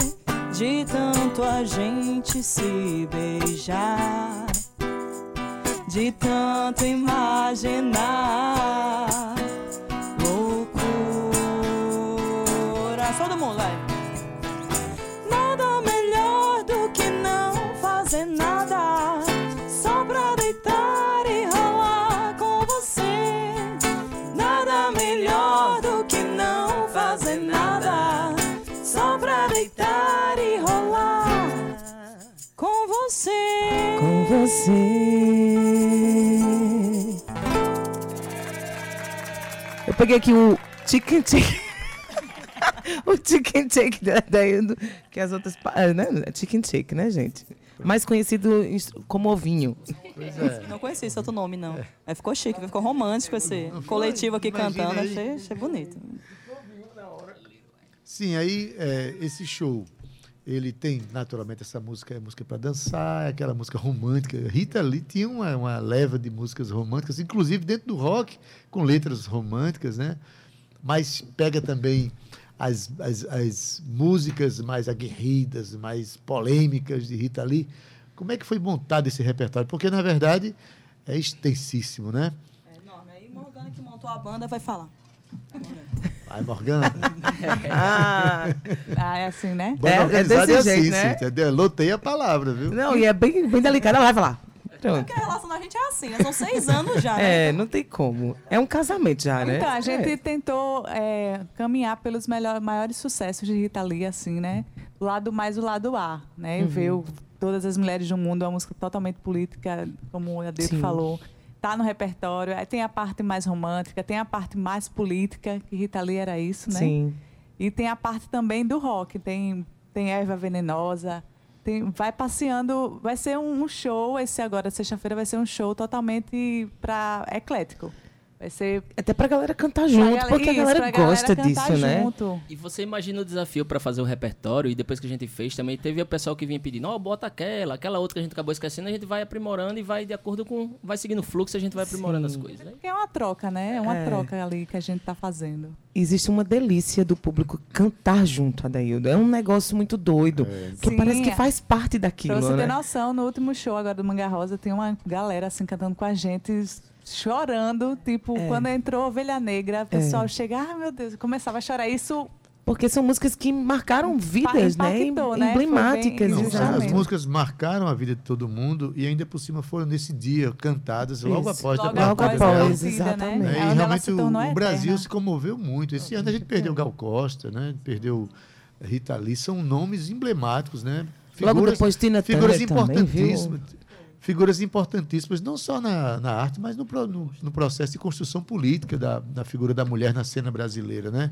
de tanto a gente se beijar, de tanto imaginar loucura. Todo mundo, vai. Você. Eu peguei aqui o chicken chicken. o chicken shake da, da Endo, que as outras. ah, Né? Chicken shake, né, gente? Mais conhecido como ovinho. Não conheci esse outro nome, não. Aí ficou chique, ficou romântico esse coletivo aqui Imagina cantando. Achei, achei bonito. Sim, aí é, esse show, ele tem naturalmente essa música, é música para dançar, é aquela música romântica. Rita Lee tinha uma, uma leva de músicas românticas, inclusive dentro do rock, com letras românticas, né? Mas pega também as, as, as músicas mais aguerridas, mais polêmicas de Rita Lee. Como é que foi montado esse repertório? Porque, na verdade, é extensíssimo, né? Aí Morgana que montou a banda vai falar. *laughs* Ai, Morgana. *laughs* Ah, Ah, é assim, né? Banda É- é organizada desse é jeito, assim, né? Cíntia, entendeu? Lotei a palavra, viu? não, e é bem, bem delicado. Ela vai falar. Pronto. Porque a relação da gente é assim, né? São seis anos já, né? É, não tem como. É um casamento já, né? Então, a gente É. tentou é, caminhar pelos melhor, maiores sucessos de Rita Lee, assim, né? O lado mais o lado A, né? Uhum. Ver o- todas as mulheres do mundo, é uma música totalmente política, como a Dedo Sim. falou. Tá no repertório. Aí tem a parte mais romântica, tem a parte mais política, que Rita Lee era isso, né? Sim. E tem a parte também do rock. Tem, tem Erva Venenosa. Tem, vai passeando. Vai ser um, um show. Esse agora, sexta-feira, vai ser um show totalmente pra, eclético. Vai ser. Até pra galera cantar junto, galera- porque a isso, galera pra galera gosta cantar disso, né? junto. E você imagina o desafio para fazer o repertório e depois que a gente fez também teve o pessoal que vinha pedindo, ó, bota aquela, aquela outra que a gente acabou esquecendo, a gente vai aprimorando e vai de acordo com, vai seguindo o fluxo, a gente vai aprimorando as coisas. Né? É uma troca, né? É uma É. troca ali que a gente tá fazendo. Existe uma delícia do público cantar junto, Adaildo. É um negócio muito doido. Que Sim, parece que é. faz parte daquilo, Pra você né? ter noção, no último show agora do Manga Rosa, tem uma galera assim cantando com a gente, chorando. Tipo, É. quando entrou Ovelha Negra, o pessoal chega, ai meu Deus, começava a chorar. Isso Porque são músicas que marcaram vidas, né? impactou, né? Emblemáticas. bem- Não, as músicas marcaram a vida de todo mundo e ainda por cima foram nesse dia cantadas logo Isso. após Logo da após após, né? exatamente. Né? É E realmente o, o Brasil eterna. se comoveu muito. Esse ano a gente perdeu Gal Costa, né? Perdeu Rita Lee, são nomes emblemáticos, né? Logo depois Tina figuras Turner também, importantíssimas. Figuras importantíssimas, não só na, na arte, mas no, no, no processo de construção política da, da figura da mulher na cena brasileira, né?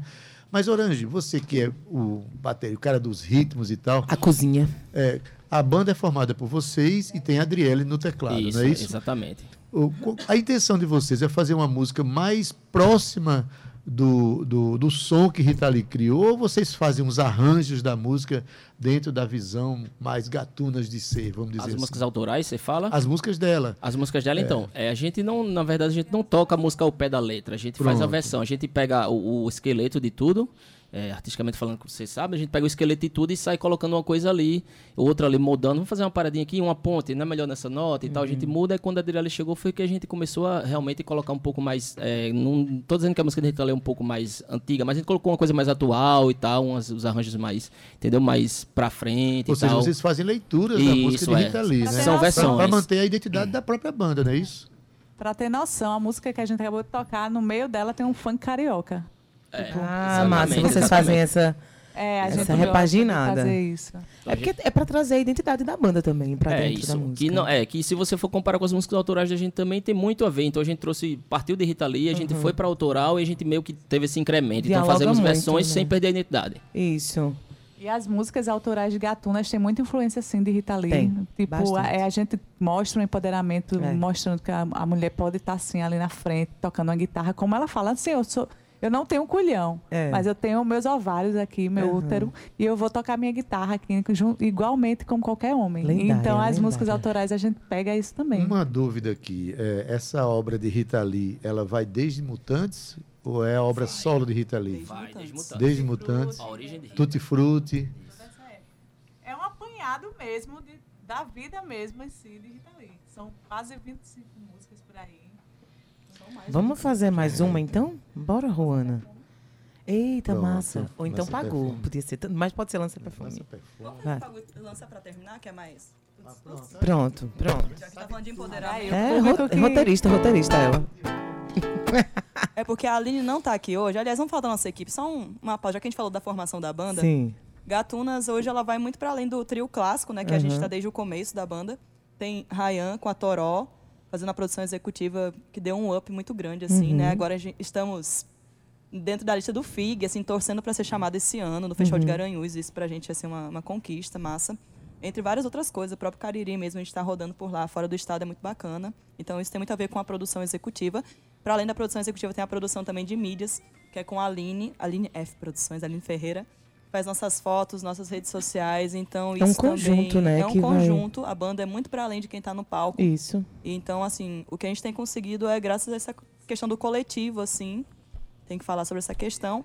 Mas, Orange, você que é o bater, o cara dos ritmos e tal, A cozinha. é, a banda é formada por vocês e tem a Adriele no teclado, isso, não é isso? exatamente. O- a intenção de vocês é fazer uma música mais próxima do, do, do som que Rita Lee criou ou vocês fazem uns arranjos da música dentro da visão mais gatunas de ser, vamos dizer As assim? músicas autorais, você fala? As músicas dela. As músicas dela, então. É, a gente não, na verdade, a gente não toca a música ao pé da letra. A gente faz a Pronto. versão. A gente pega o, o esqueleto de tudo, é, artisticamente falando, como vocês sabem, a gente pega o esqueleto de tudo e sai colocando uma coisa ali, outra ali, mudando. Vamos fazer uma paradinha aqui, uma ponte, não é melhor nessa nota e tal. A gente Uhum. muda. E quando a Adriele chegou, foi que a gente começou a realmente colocar um pouco mais. É, não tô dizendo que a música da Rita Lee é um pouco mais antiga, mas a gente colocou uma coisa mais atual e tal, umas, os arranjos mais, entendeu? Mais pra frente Ou e seja, tal. vocês fazem leituras da música Isso, de é. Rita Lee, né? São versões. Para manter a identidade da própria banda, não é isso? Pra ter noção, a música que a gente acabou de tocar, no meio dela tem um funk carioca. Ah, massa. exatamente, Vocês fazem essa. É, a Essa gente repaginada. fazer isso. É porque é pra trazer a identidade da banda também, pra É dentro da isso. música. Que não, é que se você for comparar com as músicas autorais da gente também tem muito a ver. Então a gente trouxe, partiu de Rita Lee, a gente foi pra autoral e a gente meio que teve esse incremento. Dialoga então fazemos muito, versões né? sem perder a identidade. Isso. E as músicas autorais de Gatunas têm muita influência, assim, de Rita Lee. Tem, tipo, a, é, a gente mostra um empoderamento, É. mostrando que a, a mulher pode estar, assim, ali na frente, tocando uma guitarra. Como ela fala, assim, eu sou... Eu não tenho culhão, É. mas eu tenho meus ovários aqui, meu Aham. útero, e eu vou tocar minha guitarra aqui igualmente como qualquer homem. Lendária, então, as lendária. músicas autorais a gente pega isso também. Uma dúvida aqui, é, essa obra de Rita Lee, ela vai desde Mutantes ou é a obra solo de Rita Lee? Vai, desde Mutantes. Desde Mutantes, A origem de Rita. Tutti Frutti. É um apanhado mesmo de- da vida mesmo em si de Rita Lee. São quase 25 músicas por aí. São mais Vamos fazer mais uma então? Bora, Ruana. Eita, Pronto, massa. Ou então lança pagou. perfume. Podia ser. tanto- Mas pode ser lança perfume. Vai. Lança pra terminar, que é mais. Pronto, pronto. Já que tá falando de empoderamento. É ro- roteirista, roteirista ela. *laughs* É porque a Aline não tá aqui hoje. Aliás, vamos falar da nossa equipe. Só um, uma pausa, já que a gente falou da formação da banda. Sim. Gatunas, hoje ela vai muito para além do trio clássico, né? Que a gente Uhum. está desde o começo da banda. Tem Ryan com a Toró, fazendo a produção executiva, que deu um up muito grande, assim, Uhum. né? Agora a estamos dentro da lista do FIG, assim, torcendo para ser chamado esse ano no Festival de Uhum. Garanhuns. Isso pra gente ia ser uma, uma conquista massa. Entre várias outras coisas, o próprio Cariri mesmo, a gente está rodando por lá, fora do estado, é muito bacana. Então isso tem muito a ver com a produção executiva. Para além da produção executiva, tem a produção também de mídias, que é com a Aline, Aline F Produções, Aline Ferreira. Faz nossas fotos, nossas redes sociais, então É um conjunto, né, É um que vai- conjunto, a banda é muito para além de quem está no palco. Isso. Então, assim, o que a gente tem conseguido é graças a essa questão do coletivo, assim. Tem que falar sobre essa questão.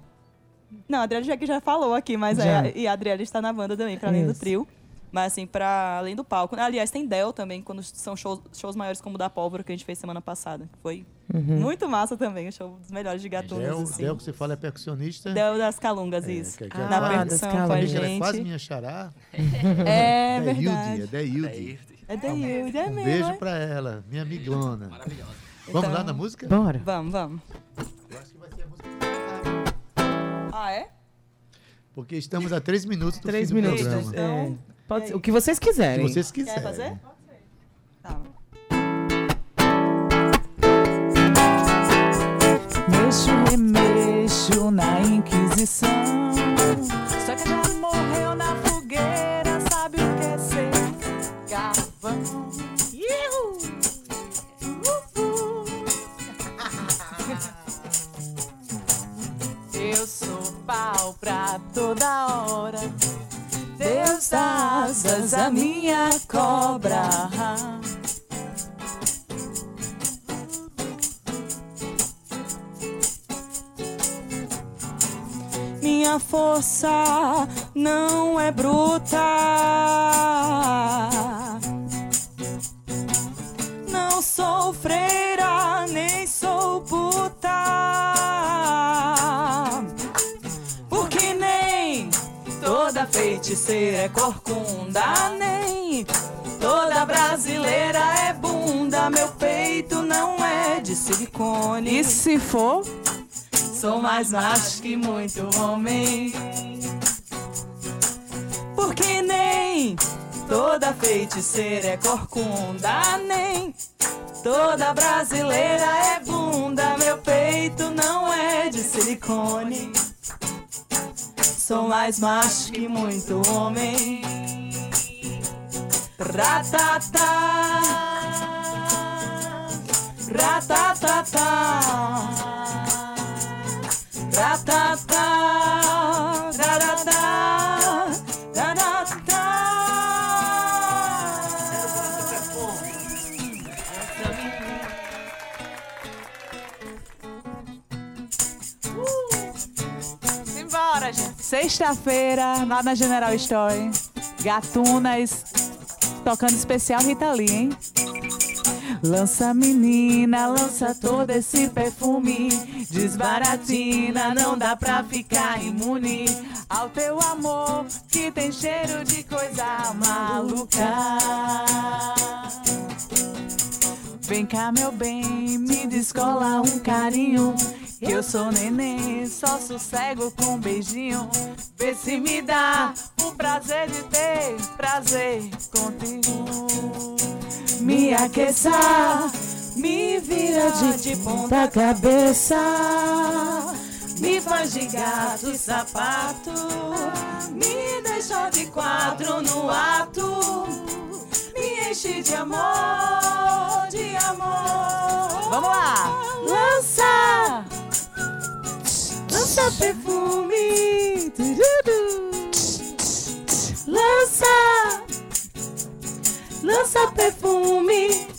Não, a Adriele já já falou aqui, mas é, e a Adriele está na banda também, para além do Isso. trio. Mas, assim, para além do palco. Aliás, tem Del também, quando são shows, shows maiores como o da Pólvora, que a gente fez semana passada. Foi Uhum. muito massa também, o show dos melhores de gatunas, Del, assim. Del que você fala é percussionista. Del das Calungas, isso. que- que Na é- percussão com a Amiga, ela É gente. quase minha xará. *laughs* É Deilde, verdade. É Deilde. É Deilde, é Um mesmo. beijo é? pra ela, minha amigona. Maravilhosa. Vamos lá na música? Bora. Vamos, vamos. Ah, é? Porque estamos a três minutos do Três fim do minutos. programa. É. Pode ser, o que vocês quiserem. Se vocês Quer quiserem. fazer? Tá. Mexo, remexo na Inquisição. Só que já morreu na fogueira, sabe o que é ser carvão? Ihu! Uhul! *laughs* Eu sou pau pra toda hora. Deus asas a minha cobra. Minha força não é bruta. Não sou freira, nem sou puta. Toda feiticeira é corcunda, nem toda brasileira é bunda. Meu peito não é de silicone. E se for? Sou mais macho que muito homem. Porque nem toda feiticeira é corcunda, nem toda brasileira é bunda. Meu peito não é de silicone. Sou mais macho que muito homem. Ratatá, ratatá. Ratatá, Sexta-feira, lá na General Store. Gatunas, tocando especial Rita Lee, hein? Lança menina, lança todo esse perfume Desbaratina, não dá pra ficar imune Ao teu amor, que tem cheiro de coisa maluca Vem cá, meu bem, me descola um carinho. Que eu sou neném, só sossego com um beijinho. Vê se me dá o prazer de ter prazer contigo. Me aqueça, me vira de, de ponta cabeça. Me faz de gato e sapato. Me deixa de quatro no ato. Me enche de amor, de amor. Vamos lá! Lança! Lança perfume. Lança. Lança perfume.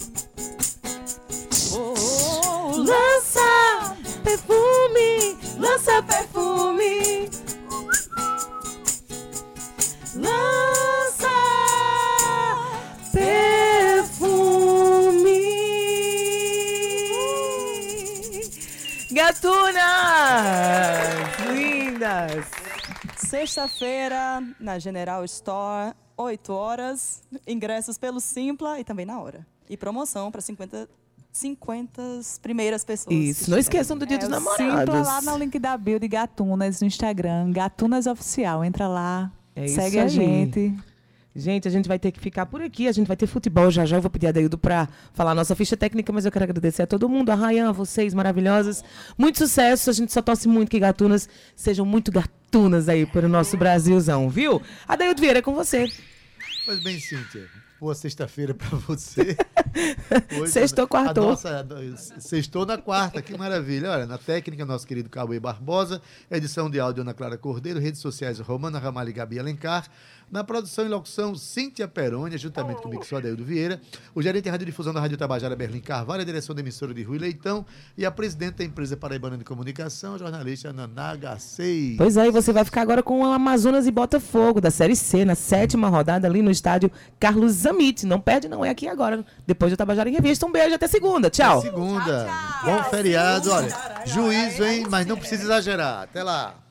Sexta-feira, na General Store, 8 horas. Ingressos pelo Simpla e também na hora. E promoção para 50, 50 primeiras pessoas. Isso, não esqueçam do Dia dos Simpla Namorados. lá no link da bio de Gatunas no Instagram. Gatunas Oficial. Entra lá, É segue a aí. gente. Gente, a gente vai ter que ficar por aqui. A gente vai ter futebol já já. Eu vou pedir a Deildo para falar a nossa ficha técnica, mas eu quero agradecer a todo mundo, a Rayan, a vocês, maravilhosas. Muito sucesso. A gente só torce muito que gatunas sejam muito gatunas aí para o nosso Brasilzão, viu? A Deildo Vieira é com você. Pois bem, Cíntia. Boa sexta-feira pra você. *laughs* Sextou, quartou. Nossa, sextou na quarta, que maravilha. Olha, na técnica, nosso querido Cauê Barbosa, edição de áudio Ana Clara Cordeiro, redes sociais Romana Ramalho e Gabi Alencar, Na produção e locução, Cíntia Perônia, juntamente comigo, sou Adeildo Vieira. O gerente de radiodifusão da Rádio Tabajara, Berlim Carvalho, a direção da emissora de Rui Leitão e a presidente da empresa Paraibana de Comunicação, a jornalista Nanaga 6. Pois é, e você vai ficar agora com o Amazonas e Botafogo, da Série C, na sétima rodada ali no estádio Carlos Zamit. Não perde, não é aqui agora. Depois do Tabajara em Revista. Um beijo, até segunda. Tchau. Segunda. Bom feriado. Olha, juízo, hein? Mas não precisa exagerar. Até lá.